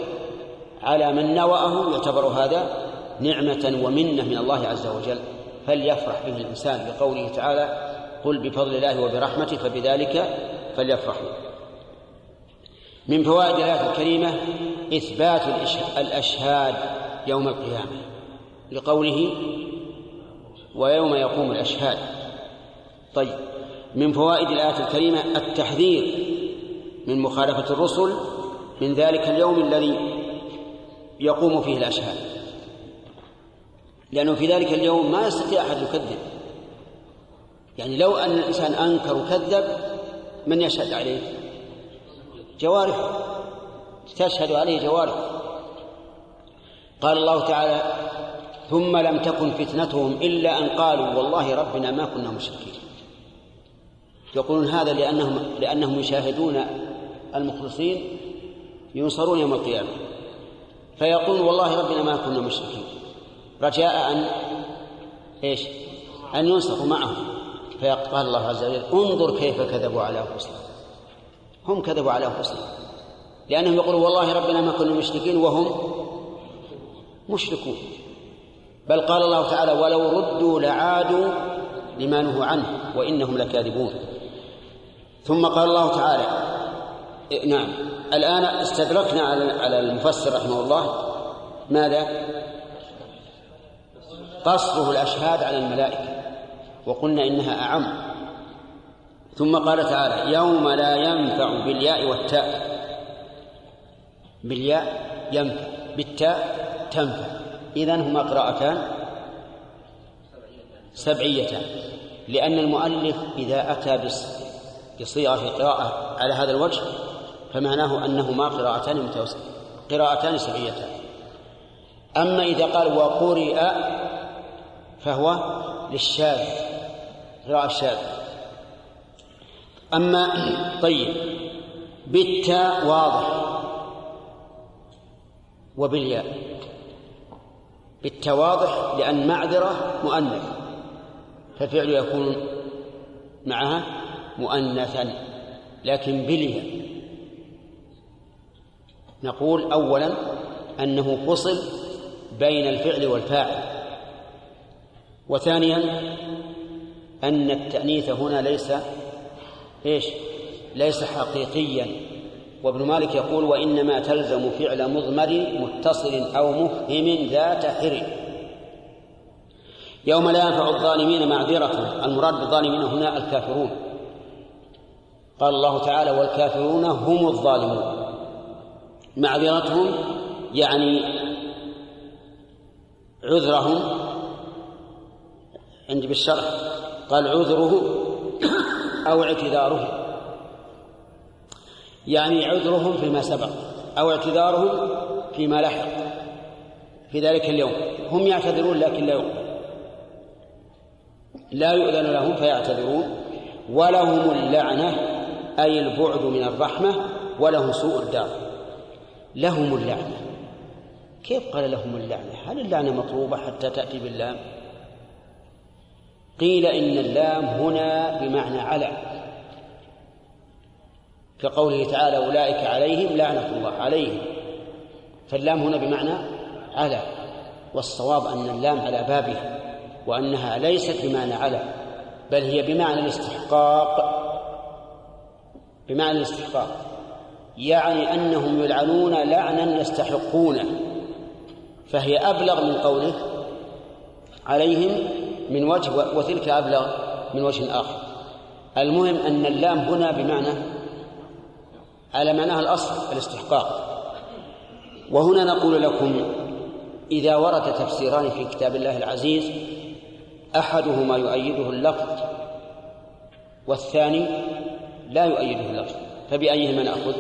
على من نوأه يعتبر هذا نعمة ومنة من الله عز وجل. فليفرح به الإنسان بقوله تعالى قل بفضل الله وبرحمته فبذلك فليفرحوا. من فوائد الآية الكريمة إثبات الأشهاد يوم القيامة لقوله ويوم يقوم الأشهاد. طيب من فوائد الآية الكريمة التحذير من مخالفة الرسل من ذلك اليوم الذي يقوم فيه الأشهاد. لأنه في ذلك اليوم ما يستطيع أحد يكذب. يعني لو أن الإنسان أنكر وكذب من يشهد عليه؟ جوارحه. تشهد عليه جوارحه. قال الله تعالى ثم لم تكن فتنتهم إلا أن قالوا والله ربنا ما كنا مشركين. يقولون هذا لأنهم لأنهم يشاهدون المخلصين ينصرون يوم القيامة. فيقول والله ربنا ما كنا مشركين. رجاء أن إيش؟ أن ينصروا معهم. فقال الله عز وجل انظر كيف كذبوا على أنفسهم. هم كذبوا على أنفسهم. لأنهم يقولون والله ربنا ما كنا مشركين وهم مشركون. بل قال الله تعالى ولو ردوا لعادوا لما نهوا عنه وإنهم لكاذبون. ثم قال الله تعالى نعم. الآن استدركنا على المفسر رحمه الله. ماذا؟ قصره الأشهاد على الملائكة وقلنا إنها أعم. ثم قال تعالى يوم لا ينفع بالياء والتاء. بالياء ينفع بالتاء تنفع. إذا هما قراءتان سبعيتان. لأن المؤلف إذا أتى بصيغة قراءة على هذا الوجه فمعناه أنهما قراءتان متوسط قراءتان سبعيتان أما إذا قال وقرئ فهو للشاذ قراءة الشاذ. أما طيب بالتاء واضح وبالياء. بالتاء واضح لأن معذرة مؤنث فالفعل يكون معها مؤنثا لكن بالياء. نقول أولا أنه فصل بين الفعل والفاعل وثانيا أن التأنيث هنا ليس إيش؟ ليس حقيقيا. وابن مالك يقول وإنما تلزم فعل مضمر متصل أو مفهم ذات حر. يوم لا ينفع الظالمين معذرة المراد بالظالمين هنا الكافرون. قال الله تعالى والكافرون هم الظالمون. معذرتهم يعني عذرهم. عندي بالشرح. قال عذره أو اعتذاره. يعني عذرهم فيما سبق أو اعتذارهم فيما لحق. في ذلك اليوم. هم يعتذرون لكن لا يقبل لا يؤذن لهم فيعتذرون. ولهم اللعنة أي البعد من الرحمة ولهم سوء الدار. لهم اللعنة. كيف قال لهم اللعنة؟ هل اللعنة مطلوبة حتى تأتي باللام؟ قيل إن اللام هنا بمعنى على. كقوله تعالى أولئك عليهم لعنة الله عليهم. فاللام هنا بمعنى على. والصواب أن اللام على بابها وأنها ليست بمعنى على بل هي بمعنى الاستحقاق. بمعنى الاستحقاق. يعني أنهم يلعنون لعنا يستحقونه فهي أبلغ من قوله عليهم من وجه وتلك أبلغ من وجه آخر. المهم أن اللام هنا بمعنى على معناها الأصل الاستحقاق. وهنا نقول لكم إذا ورد تفسيران في كتاب الله العزيز أحدهما يؤيده اللفظ والثاني لا يؤيده اللفظ فبأيهما نأخذ؟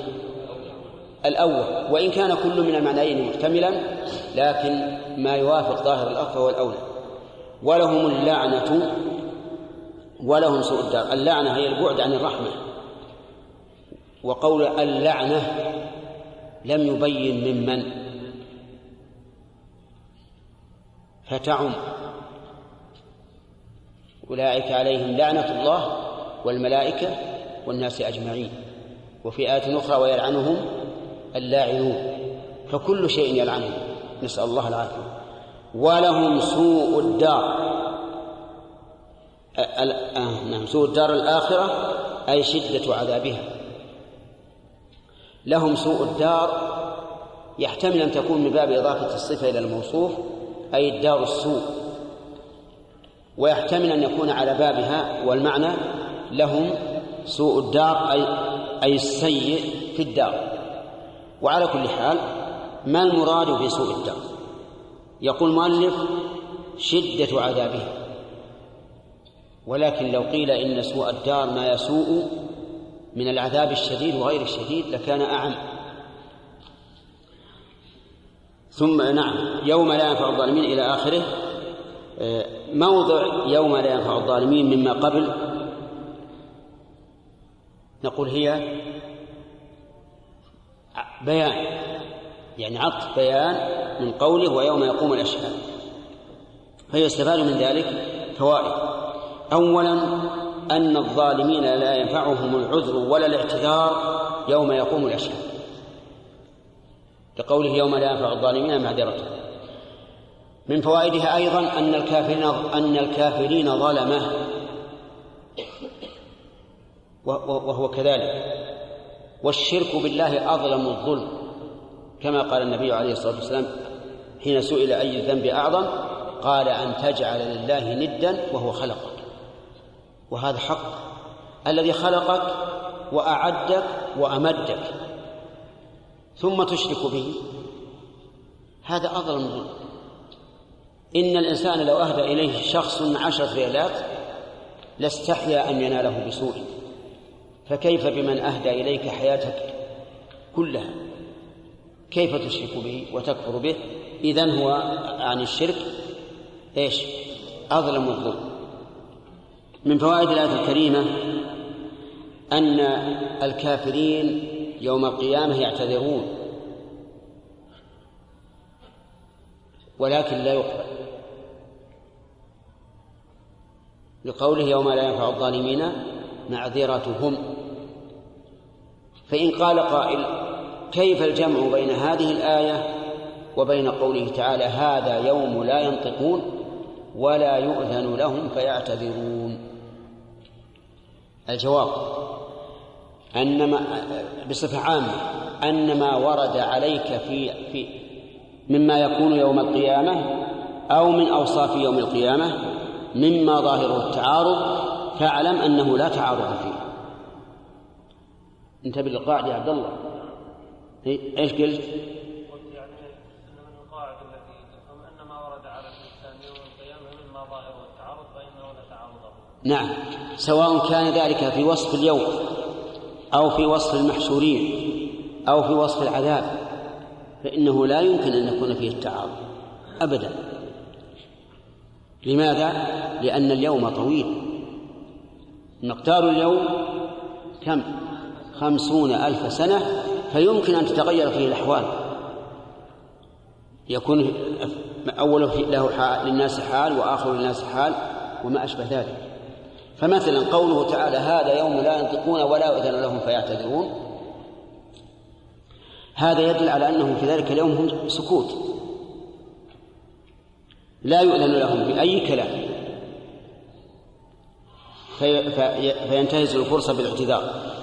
الأول وإن كان كل من المعنيين محتملا لكن ما يوافق ظاهر الأخ فهو الأولى. ولهم اللعنة ولهم سوء الدار. اللعنة هي البعد عن الرحمة. وقول اللعنة لم يبين ممن فتعم. أولئك عليهم لعنة الله والملائكة والناس أجمعين. وفي آية أخرى ويلعنهم اللاعنون فكل شيء يلعنهم نسأل الله العافية. ولهم سوء الدار. آه نعم سوء الدار الآخرة أي شدة عذابها. لهم سوء الدار يحتمل أن تكون من باب إضافة الصفة إلى الموصوف أي الدار السوء. ويحتمل أن يكون على بابها والمعنى لهم سوء الدار أي أي السيء في الدار. وعلى كل حال ما المراد بسوء الدار يقول المؤلف شدة عذابها ولكن لو قيل إن سوء الدار ما يسوء من العذاب الشديد وغير الشديد لكان أعم. ثم نعم يوم لا ينفع الظالمين إلى آخره. موضع يوم لا ينفع الظالمين مما قبل. نقول هي بيان يعني عطف بيان من قوله ويوم يقوم الأشهاد. فيستفاد من ذلك فوائد. أولا أن الظالمين لا ينفعهم العذر ولا الاعتذار يوم يقوم الأشهاد. لقوله يوم لا ينفع الظالمين معذرتهم من فوائدها أيضا أن الكافرين أن الكافرين ظلمة. وهو كذلك. والشرك بالله أظلم الظلم كما قال النبي عليه الصلاة والسلام حين سئل أي الذنب أعظم قال أن تجعل لله ندا وهو خلقك. وهذا حق. الذي خلقك وأعدك وأمدك ثم تشرك به هذا أظلم الظلم. إن الإنسان لو أهدى إليه شخص عشرة ريالات لاستحيا أن يناله بسوء. فكيف بمن أهدى إليك حياتك كلها؟ كيف تشرك به وتكفر به؟ إذن هو عن الشرك إيش؟ أظلم الظلم. من فوائد الآية الكريمة أن الكافرين يوم القيامة يعتذرون ولكن لا يقبل. لقوله يوم لا ينفع الظالمين معذرتهم. فإن قال قائل كيف الجمع بين هذه الآية وبين قوله تعالى هذا يوم لا ينطقون ولا يؤذن لهم فيعتذرون؟ الجواب أن ما بصفة عامة أن ما ورد عليك في في مما يكون يوم القيامة أو من أوصاف يوم القيامة مما ظاهره التعارض فاعلم أنه لا تعارض فيه. انتبه للقاعدة يا عبد الله إيش قلت؟ قلت يعني ان من التي تفهم أن ما ورد على الإنسان يوم القيامة مما ظاهره التعارض فإنه لا تعارض نعم سواء كان ذلك في وصف اليوم أو في وصف المحشورين أو في وصف العذاب فإنه لا يمكن أن يكون فيه التعارض أبدا لماذا؟ لأن اليوم طويل مقدار اليوم كم؟ خمسون ألف سنة فيمكن أن تتغير فيه الأحوال. يكون أوله له حال للناس حال وآخر للناس حال وما أشبه ذلك. فمثلا قوله تعالى هذا يوم لا ينطقون ولا يؤذن لهم فيعتذرون هذا يدل على أنهم في ذلك اليوم هم سكوت. لا يؤذن لهم بأي كلام. في فينتهز الفرصة بالاعتذار.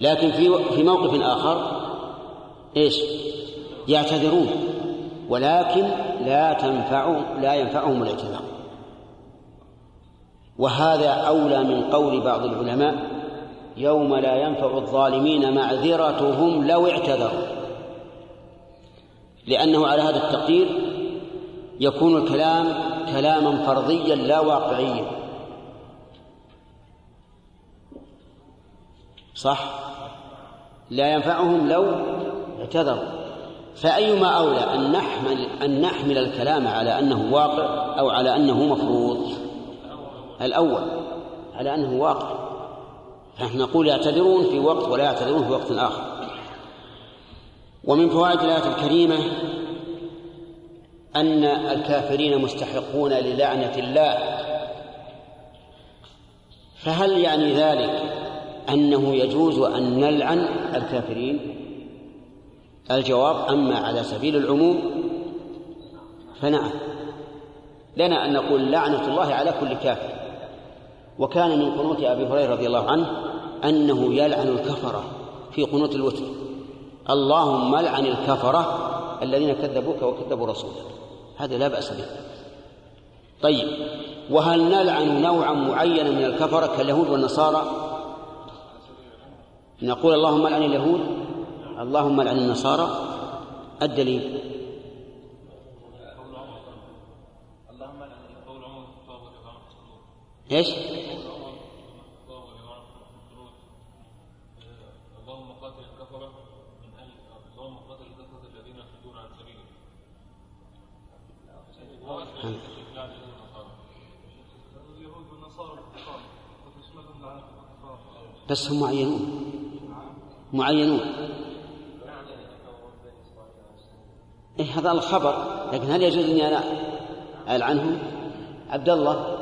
لكن في في موقف آخر إيش؟ يعتذرون. ولكن لا تنفع لا ينفعهم الاعتذار. وهذا أولى من قول بعض العلماء يوم لا ينفع الظالمين معذرتهم لو اعتذروا. لأنه على هذا التقدير يكون الكلام كلاما فرضيا لا واقعيا. صح؟ لا ينفعهم لو اعتذروا. فأيما أولى أن نحمل أن نحمل الكلام على أنه واقع أو على أنه مفروض؟ الأول على أنه واقع. فنحن نقول يعتذرون في وقت ولا يعتذرون في وقت آخر. ومن فوائد الآية الكريمة أن الكافرين مستحقون للعنة الله. فهل يعني ذلك أنه يجوز أن نلعن الكافرين. الجواب أما على سبيل العموم فنعم. لنا أن نقول لعنة الله على كل كافر. وكان من قنوت أبي هريرة رضي الله عنه أنه يلعن الكفرة في قنوت الوتر. اللهم لعن الكفرة الذين كذبوك وكذبوا رسولك. هذا لا بأس به. طيب وهل نلعن نوعا معينا من الكفرة كاليهود والنصارى؟ نقول اللهم لعن اليهود اللهم لعن النصارى. الدليل. إيش؟ بس هم معينون معينون. إيه هذا الخبر لكن هل يجوز إني أنا العنهم عبد الله. أنبيائهم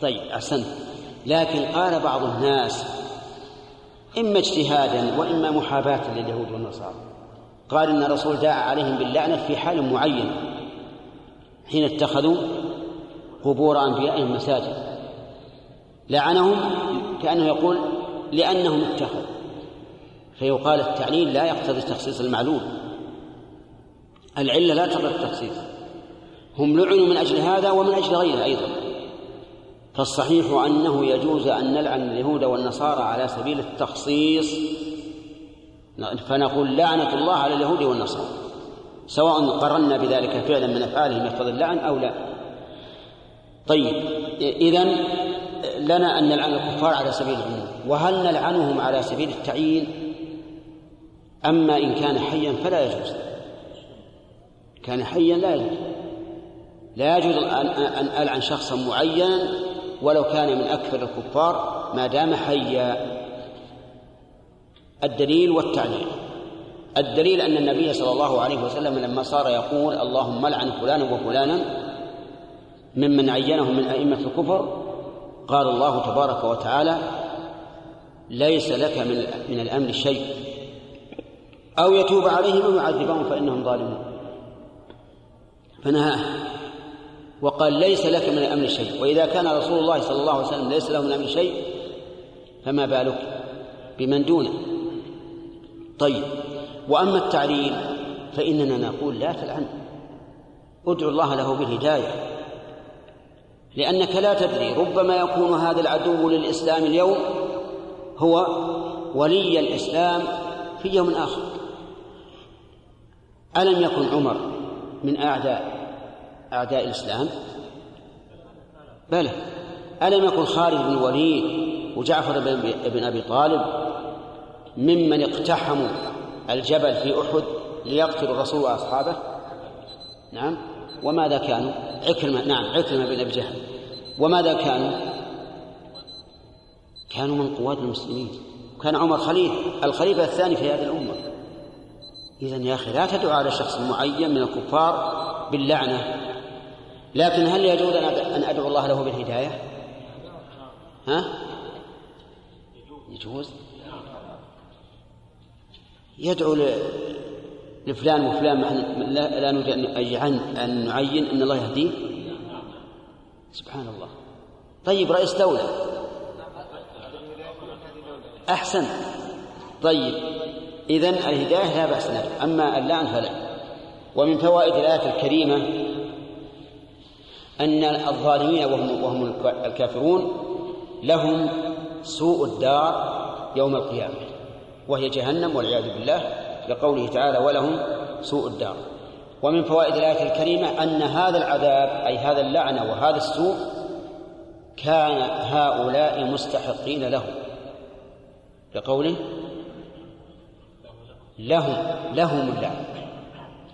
طيب أحسنت. لكن قال بعض الناس إما اجتهادا وإما محاباة لليهود والنصارى. قال إن الرسول دعا عليهم باللعنة في حال معين حين اتخذوا قبور أنبيائهم مساجد. لعنهم كأنه يقول لأنهم اتخذوا. فيقال التعليل لا يقتضي تخصيص المعلول العلة لا تقتضي التخصيص. هم لعنوا من أجل هذا ومن أجل غيره أيضا. فالصحيح أنه يجوز أن نلعن اليهود والنصارى على سبيل التخصيص. فنقول لعنة الله على اليهود والنصارى. سواء قرنا بذلك فعلا من أفعالهم يقتضي اللعن أو لا. طيب اذا لنا أن نلعن الكفار على سبيل العموم وهل نلعنهم على سبيل التعيين؟ أما إن كان حيا فلا يجوز. كان حيا لا يجوز. لا يجوز أن ألعن شخصا معينا ولو كان من أكثر الكفار ما دام حيا. الدليل والتعليل. الدليل أن النبي صلى الله عليه وسلم لما صار يقول اللهم لعن فلانا وفلانا ممن عينهم من أئمة الكفر قال الله تبارك وتعالى ليس لك من من الامر شيء. أو يتوب عليهم أو يعذبهم فإنهم ظالمون. فنهاه. وقال ليس لك من الامر شيء. وإذا كان رسول الله صلى الله عليه وسلم ليس له من الامر شيء فما بالك بمن دونه؟ طيب. وأما التعليل فإننا نقول لا تلعن. ادعو الله له بالهداية. لأنك لا تدري ربما يكون هذا العدو للإسلام اليوم هو ولي الإسلام في يوم آخر. ألم يكن عمر من أعداء أعداء الإسلام؟ بلى. ألم يكن خالد بن الوليد وجعفر بن أبي طالب ممن اقتحموا الجبل في أحد ليقتلوا الرسول وأصحابه؟ نعم. وماذا كانوا؟ عكرمة نعم عكرمة بن أبي جهل. وماذا كانوا؟ كانوا من قواد المسلمين. كان عمر خليفه الخليفة الثاني في هذه الأمة. اذا يا أخي لا تدعو على شخص معين من الكفار باللعنة. لكن هل يجوز أن أدعو الله له بالهداية؟ ها؟ يجوز. يدعو لفلان وفلان لا, لا نريد أن نعين أن الله يهديه. سبحان الله. طيب رئيس دولة. أحسن. طيب إذن الهداية لا بأس ندعو أما اللعن فلا. ومن فوائد الآية الكريمة أن الظالمين وهم, وهم الكافرون لهم سوء الدار يوم القيامة وهي جهنم والعياذ بالله. لقوله تعالى ولهم سوء الدار. ومن فوائد الآية الكريمة أن هذا العذاب أي هذا اللعنة وهذا السوء كان هؤلاء مستحقين له. لقوله لهم لهم اللعن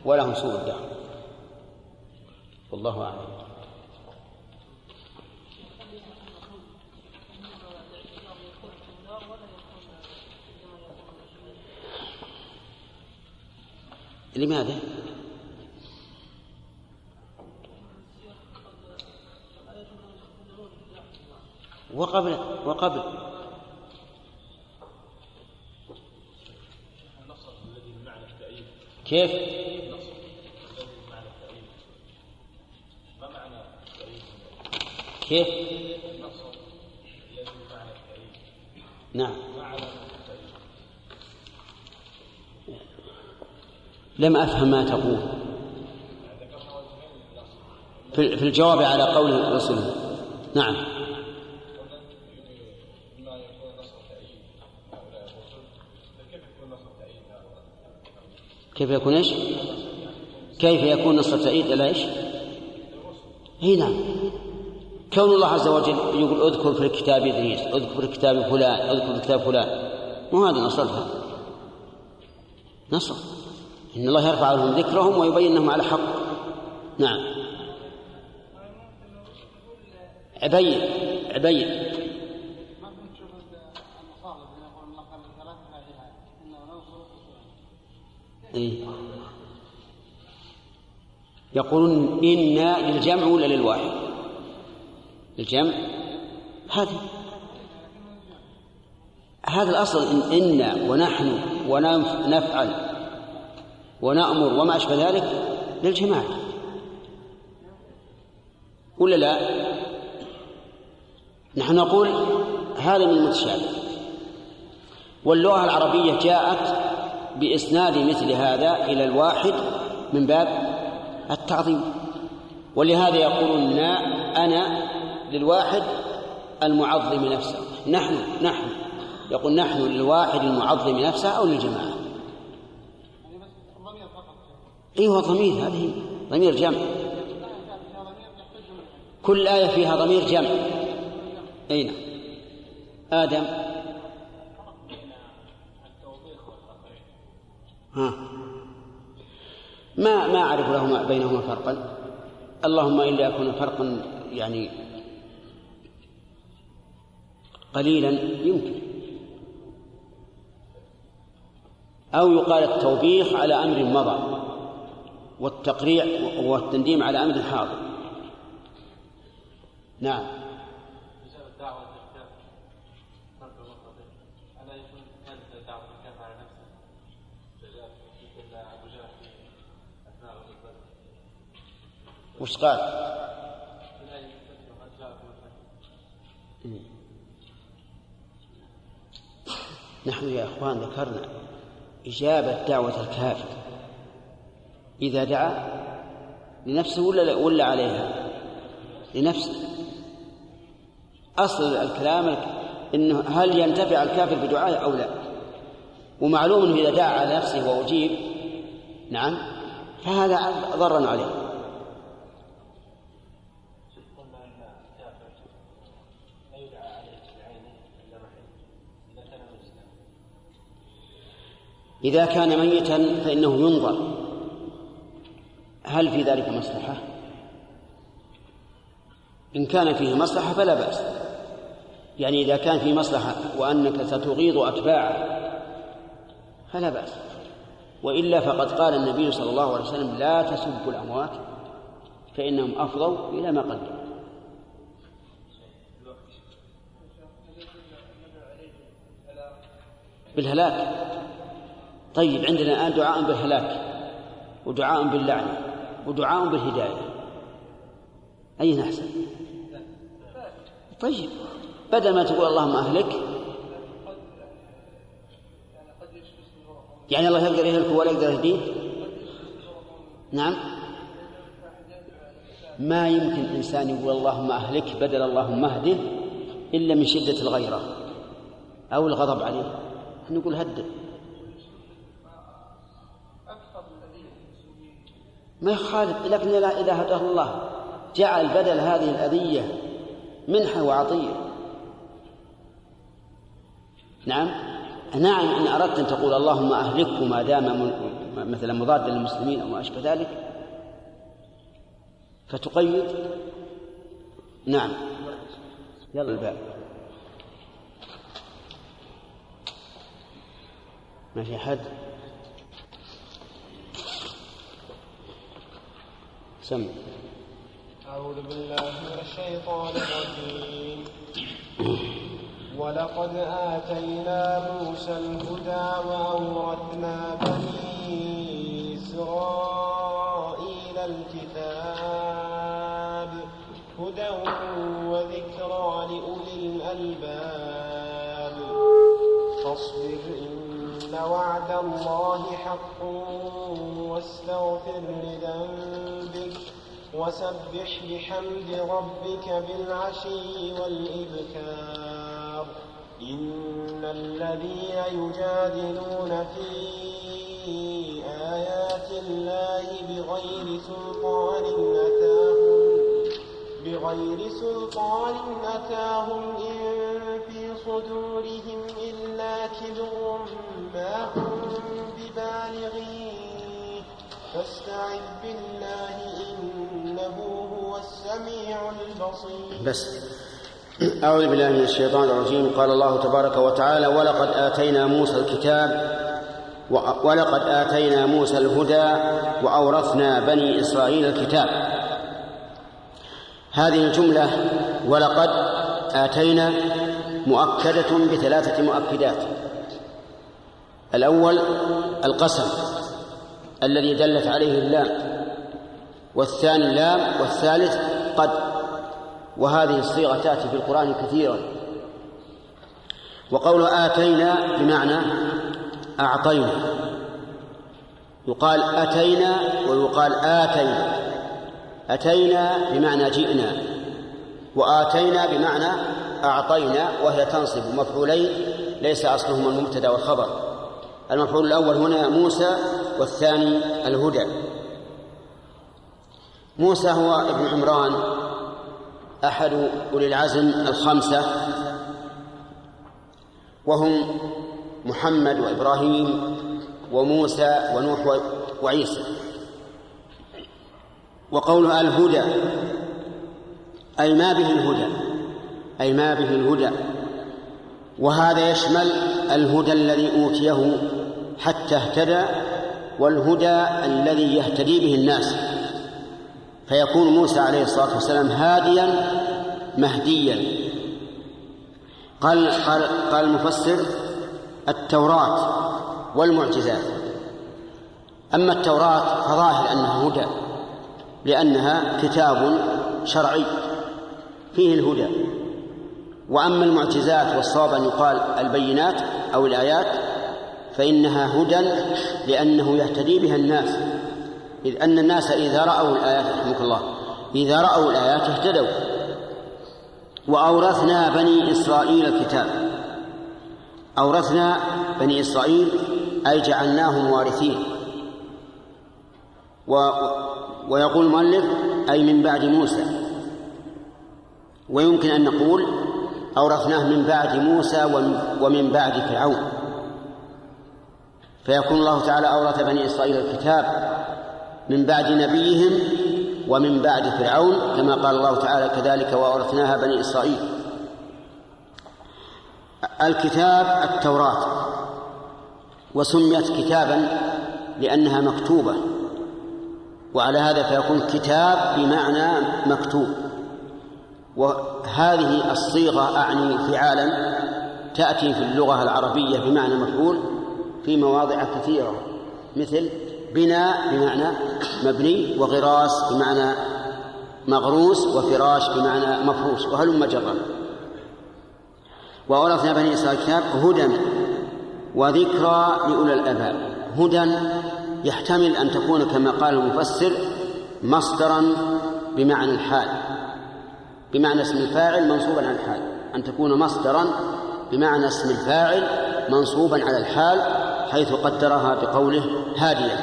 ولهم سوء الدعوة والله أعلم. لماذا؟ وقبل وقبل كيف؟ كيف؟ نعم لم أفهم ما تقول. في الجواب على قول الرسول. نعم. كيف يكون إيش؟ كيف يكون نصر تأييد إلى إيش؟ إي نعم. كون الله عز وجل يقول اذكر في الكتاب إدريس اذكر في الكتاب فلان اذكر في الكتاب فلان. مو هذا نصرها. نصر. إن الله يرفع لهم ذكرهم ويبين انهم على حق. نعم. عبين عبين إيه؟ يقولون إنا للجمع ولا للواحد؟ الجمع هذا. هذا الأصل إن إنا ونحن ونفعل ونأمر وما أشبه ذلك للجماعة ولا لا؟ نحن نقول هذا من المتشابه. واللغة العربية جاءت بإسناد مثل هذا إلى الواحد من باب التعظيم. ولهذا يقولون أنا للواحد المعظم نفسه. نحن نحن يقول نحن للواحد المعظم نفسه أو للجماعة. أيوة ضمير هذه؟ ضمير جمع. كل آية فيها ضمير جمع. أين نعم. آدم. ها. ما ما أعرف لهما بينهما فرقا. اللهم إلا يكون فرقا يعني قليلا يمكن. أو يقال التوبيخ على أمر مضى. والتقريع والتنديم على أمر حاضر. نعم. وش قال؟ نحن يا إخوان ذكرنا إجابة دعوة الكافر. إذا دعا لنفسه ولا ولا عليها؟ لنفسه أصل الكلام إنه هل ينتفع الكافر بدعائه أو لا؟ ومعلوم إنه إذا دعا على نفسه وأجيب نعم فهذا ضر عليه إذا كان ميتا فإنه ينظر هل في ذلك مصلحة؟ إن كان فيه مصلحة فلا بأس. يعني إذا كان في مصلحة وأنك ستغيظ أتباعه فلا بأس. وإلا فقد قال النبي صلى الله عليه وسلم لا تسبوا الأموات فإنهم أفضوا إلى ما قدموا بالهلاك. طيب عندنا الآن دعاء بالهلاك ودعاء باللعنة ودعاء بالهداية. أي نحسن طيب بدل ما تقول اللهم أهلك يعني الله يقدر يهلك ولا يقدر يهديه؟ نعم. ما يمكن إنسان يقول اللهم أهلك بدل اللهم اهده إلا من شدة الغيرة أو الغضب عليه. نقول هدد ما يخالف لكن إذا هداه الله. جعل بدل هذه الأذية منحة وعطية. نعم. نعم إن أردت أن تقول اللهم أهلكه ما دام مثلا مضادا للمسلمين أو ما أشبه ذلك. فتقيد. نعم. يلا الباب. ما في أحد؟ سم. أعوذ بالله من الشيطان الرجيم. ولقد آتينا موسى الهدى وأورثنا بني إسرائيل الكتاب هدى وذكرى لأولي الألباب. فاصبر وعد الله حق واستغفر لذنبك وسبح بحمد ربك بالعشي والإبكار. إن الذين يجادلون في آيات الله بغير سلطان أتاهم بغير سلطان أتاهم إن في صدورهم إلا كبر ما هم ببالغيه. فاستعذ بالله إنه هو السميع البصير. بس. أعوذ بالله من الشيطان الرجيم. قال الله تبارك وتعالى ولقد آتينا موسى الكتاب ولقد آتينا موسى الهدى وأورثنا بني إسرائيل الكتاب. هذه الجملة ولقد آتينا مؤكدة بثلاثة مؤكدات. الأول القسم الذي دلت عليه اللام والثاني اللام والثالث قد وهذه الصيغة تأتي في القرآن كثيرا. وقول آتينا بمعنى أعطينا يقال أتينا ويقال آتينا أتينا بمعنى جئنا وآتينا بمعنى أعطينا وهي تنصب مفعولين ليس أصلهما المبتدأ والخبر. المفعول الأول هنا موسى والثاني الهدى. موسى هو ابن عمران أحد أولي العزم الخمسة وهم محمد وإبراهيم وموسى ونوح وعيسى. وقولها الهدى أي ما به الهدى أي ما به الهدى. وهذا يشمل الهدى الذي أوتيه حتى اهتدى والهدى الذي يهتدي به الناس. فيكون موسى عليه الصلاة والسلام هاديا مهديا. قال قال قال المفسر التوراة والمعجزات. أما التوراة فظاهر أنها هدى لأنها كتاب شرعي فيه الهدى. وأما المعجزات والصواب أن يقال البينات أو الآيات فإنها هدى لأنه يهتدي بها الناس. إذ أن الناس إذا رأوا الآيات رحمك الله إذا رأوا الآيات اهتدوا. وأورثنا بني إسرائيل الكتاب. أورثنا بني إسرائيل أي جعلناهم وارثين. و ويقول المؤلف أي من بعد موسى. ويمكن أن نقول أورثناه من بعد موسى ومن بعد فرعون. فيكون الله تعالى أورث بني إسرائيل الكتاب من بعد نبيهم ومن بعد فرعون كما قال الله تعالى كذلك وأورثناها بني إسرائيل. الكتاب التوراة وسميت كتابا لأنها مكتوبة وعلى هذا فيكون كتاب بمعنى مكتوب وهذه الصيغة أعني فعالا تأتي في اللغة العربية بمعنى مفعول في مواضع كثيرة مثل بناء بمعنى مبني وغراس بمعنى مغروس وفراش بمعنى مفروش وهلم جرا وأورثنا بني إسرائيل الكتاب هدى وذكرى لأولي الألباب. هدى يحتمل أن تكون كما قال المفسر مصدرا بمعنى الحال بمعنى اسم الفاعل منصوبا على الحال. أن تكون مصدرا بمعنى اسم الفاعل منصوبا على الحال حيث قدرها بقوله هاديا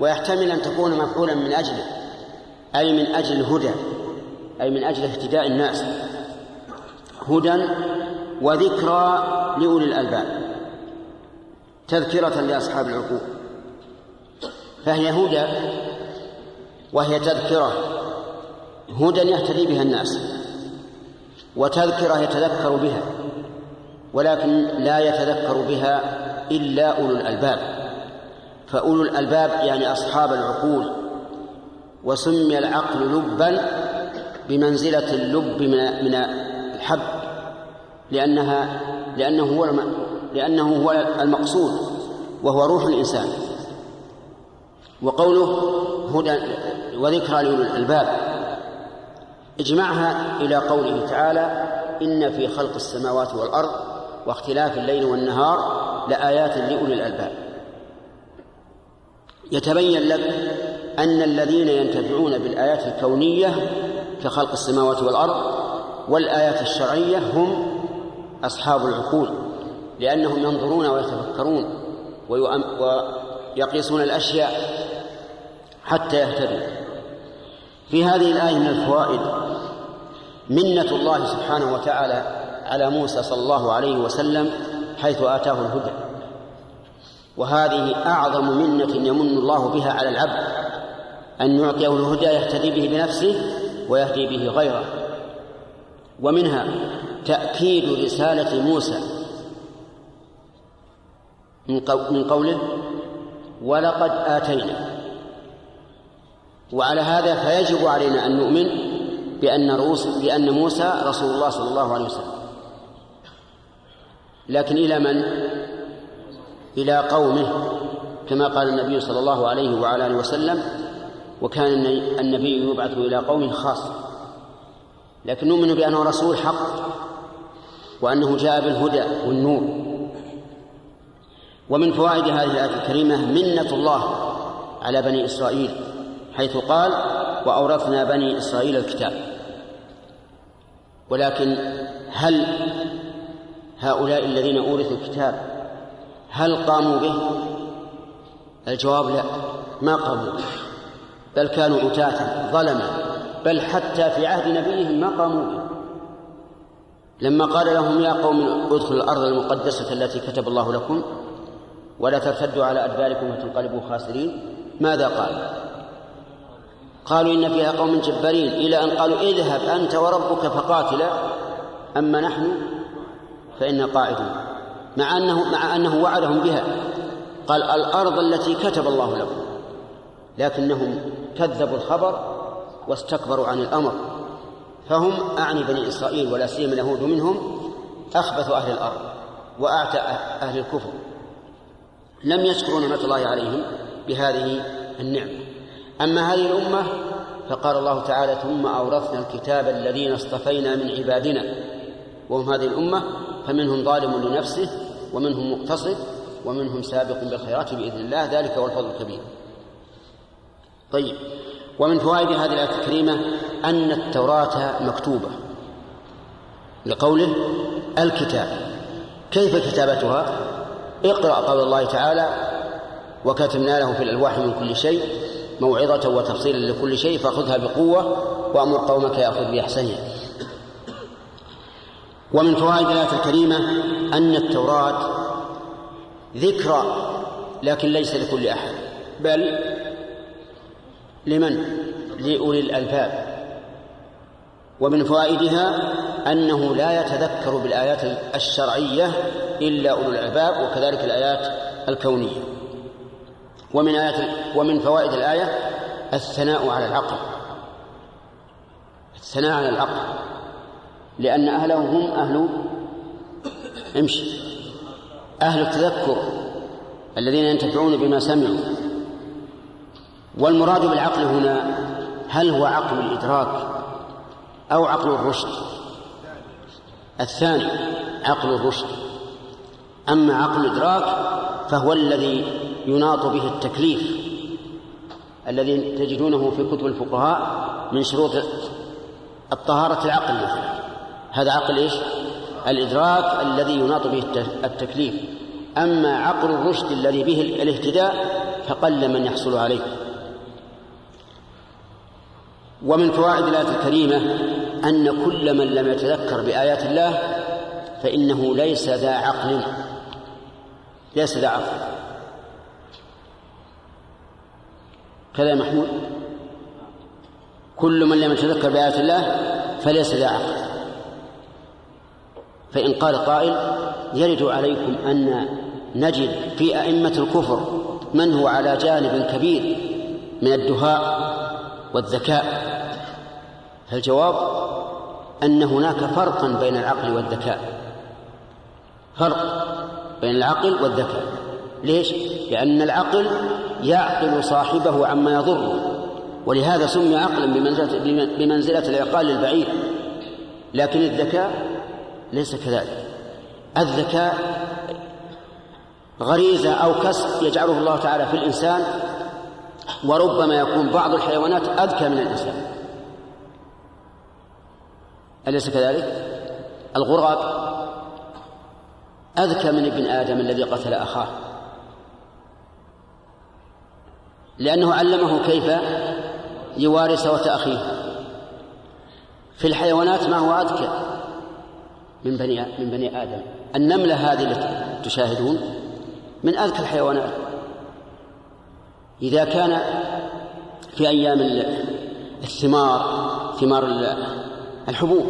ويحتمل أن تكون مفعولا من أجله أي من أجل الهدى أي من أجل اهتداء الناس. هدى وذكرى لأولي الألباب تذكرة لأصحاب العقول. فهي هدى وهي تذكرة هدى يهتدي بها الناس وتذكرة يتذكر بها ولكن لا يتذكر بها إلا أولو الألباب. فأولو الألباب يعني أصحاب العقول. وسمي العقل لبا بمنزلة اللب من من الحب. لأنها لأنه هو لأنه هو المقصود وهو روح الإنسان. وقوله هدى وذكرى لأولي الألباب. اجمعها إلى قوله تعالى إن في خلق السماوات والأرض واختلاف الليل والنهار لآيات لأولي الألباب. يتبين لك أن الذين ينتفعون بالآيات الكونية كخلق السماوات والأرض والآيات الشرعية هم أصحاب العقول لأنهم ينظرون ويتفكرون ويقيسون الأشياء حتى يهتدوا. في هذه الآية من الفوائد منة الله سبحانه وتعالى على موسى صلى الله عليه وسلم حيث آتاه الهدى. وهذه أعظم منة يمن الله بها على العبد أن يعطيه الهدى يهتدي به بنفسه ويهدي به غيره. ومنها تأكيد رسالة موسى من قوله ولقد آتينا وعلى هذا فيجب علينا أن نؤمن بأن بأن موسى رسول الله صلى الله عليه وسلم. لكن إلى من؟ إلى قومه كما قال النبي صلى الله عليه وعلى آله وسلم وكان النبي يبعث إلى قوم خاص. لكن نؤمن بأنه رسول حق وأنه جاء بالهدى والنور. ومن فوائد هذه الآية الكريمة منة الله على بني إسرائيل حيث قال وأورثنا بني إسرائيل الكتاب ولكن هل هؤلاء الذين أورثوا الكتاب هل قاموا به؟ الجواب لا ما قاموا به بل كانوا عتاة ظلما بل حتى في عهد نبيهم ما قاموا به. لما قال لهم يا قوم ادخلوا الأرض المقدسة التي كتب الله لكم ولا ترتدوا على أدباركم وتنقلبوا خاسرين ماذا قال؟ قالوا إن فيها قوم جبارين إلى أن قالوا اذهب أنت وربك فقاتلا أما نحن؟ فإنا قاعدون مع أنه مع أنه وعدهم بها. قال الأرض التي كتب الله لكم. لكنهم كذبوا الخبر واستكبروا عن الأمر. فهم أعني بني إسرائيل ولا سيما اليهود منهم أخبث أهل الأرض وأعتى أهل الكفر. لم يشكروا نعمة الله عليهم بهذه النعمة. أما هذه الأمة فقال الله تعالى ثم أورثنا الكتاب الذين اصطفينا من عبادنا. وهم هذه الأمة فمنهم ظالم لنفسه ومنهم مقتصد ومنهم سابق بالخيرات بإذن الله ذلك هو الفضل الكبير. طيب ومن فوائد هذه الآية الكريمة أن التوراة مكتوبة لقوله الكتاب. كيف كتابتها؟ اقرأ قول الله تعالى وكتبنا له في الألواح من كل شيء موعظة وتفصيلا لكل شيء فخذها بقوة وأمر قومك يأخذ بأحسنها. ومن فوائد الآية الكريمة أن التوراة ذكرى لكن ليس لكل أحد. بل لمن؟ لأولي الألباب. ومن فوائدها أنه لا يتذكر بالآيات الشرعية إلا أولو الألباب وكذلك الآيات الكونية. ومن آيات ومن فوائد الآية الثناء على العقل. الثناء على العقل. لأن أهله هم أهل امشي. أهل التذكر الذين ينتفعون بما سمعوا. والمراد بالعقل هنا هل هو عقل الإدراك أو عقل الرشد؟ الثاني عقل الرشد. أما عقل الإدراك فهو الذي يناط به التكليف الذي تجدونه في كتب الفقهاء من شروط الطهارة العقل مثلا هذا عقل إيش؟ الإدراك الذي يناط به التكليف. أما عقل الرشد الذي به الاهتداء فقل من يحصل عليه. ومن فوائد الآية الكريمة أن كل من لم يتذكر بآيات الله فإنه ليس ذا عقل. ليس ذا عقل. كذا يا محمود؟ كل من لم يتذكر بآيات الله فليس ذا عقل. فإن قال قائل يرد عليكم أن نجد في أئمة الكفر من هو على جانب كبير من الدهاء والذكاء. فالجواب أن هناك فرقا بين العقل والذكاء. فرق بين العقل والذكاء. ليش؟ لأن العقل يعقل صاحبه عما يضره ولهذا سمي عقلا بمنزلة, بمنزلة العقال للبعير لكن الذكاء ليس كذلك. الذكاء غريزة أو كسب يجعله الله تعالى في الإنسان وربما يكون بعض الحيوانات أذكى من الإنسان. أليس كذلك؟ الغراب أذكى من ابن آدم الذي قتل أخاه. لأنه علمه كيف يواري سوة أخيه في الحيوانات ما هو أذكى؟ من بني من بني آدم. النملة هذه التي تشاهدون من أذكى الحيوانات. إذا كان في أيام الثمار ثمار الحبوب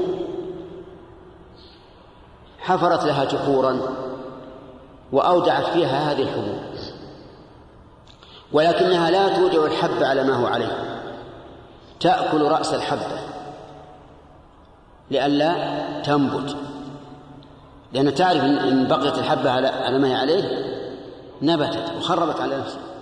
حفرت لها جحورا وأودعت فيها هذه الحبوب. ولكنها لا تودع الحب على ما هو عليه. تأكل رأس الحبة لئلا تنبت. لأن تعرف إن بقيت الحبة على ما هي عليه نبتت وخربت على نفسها.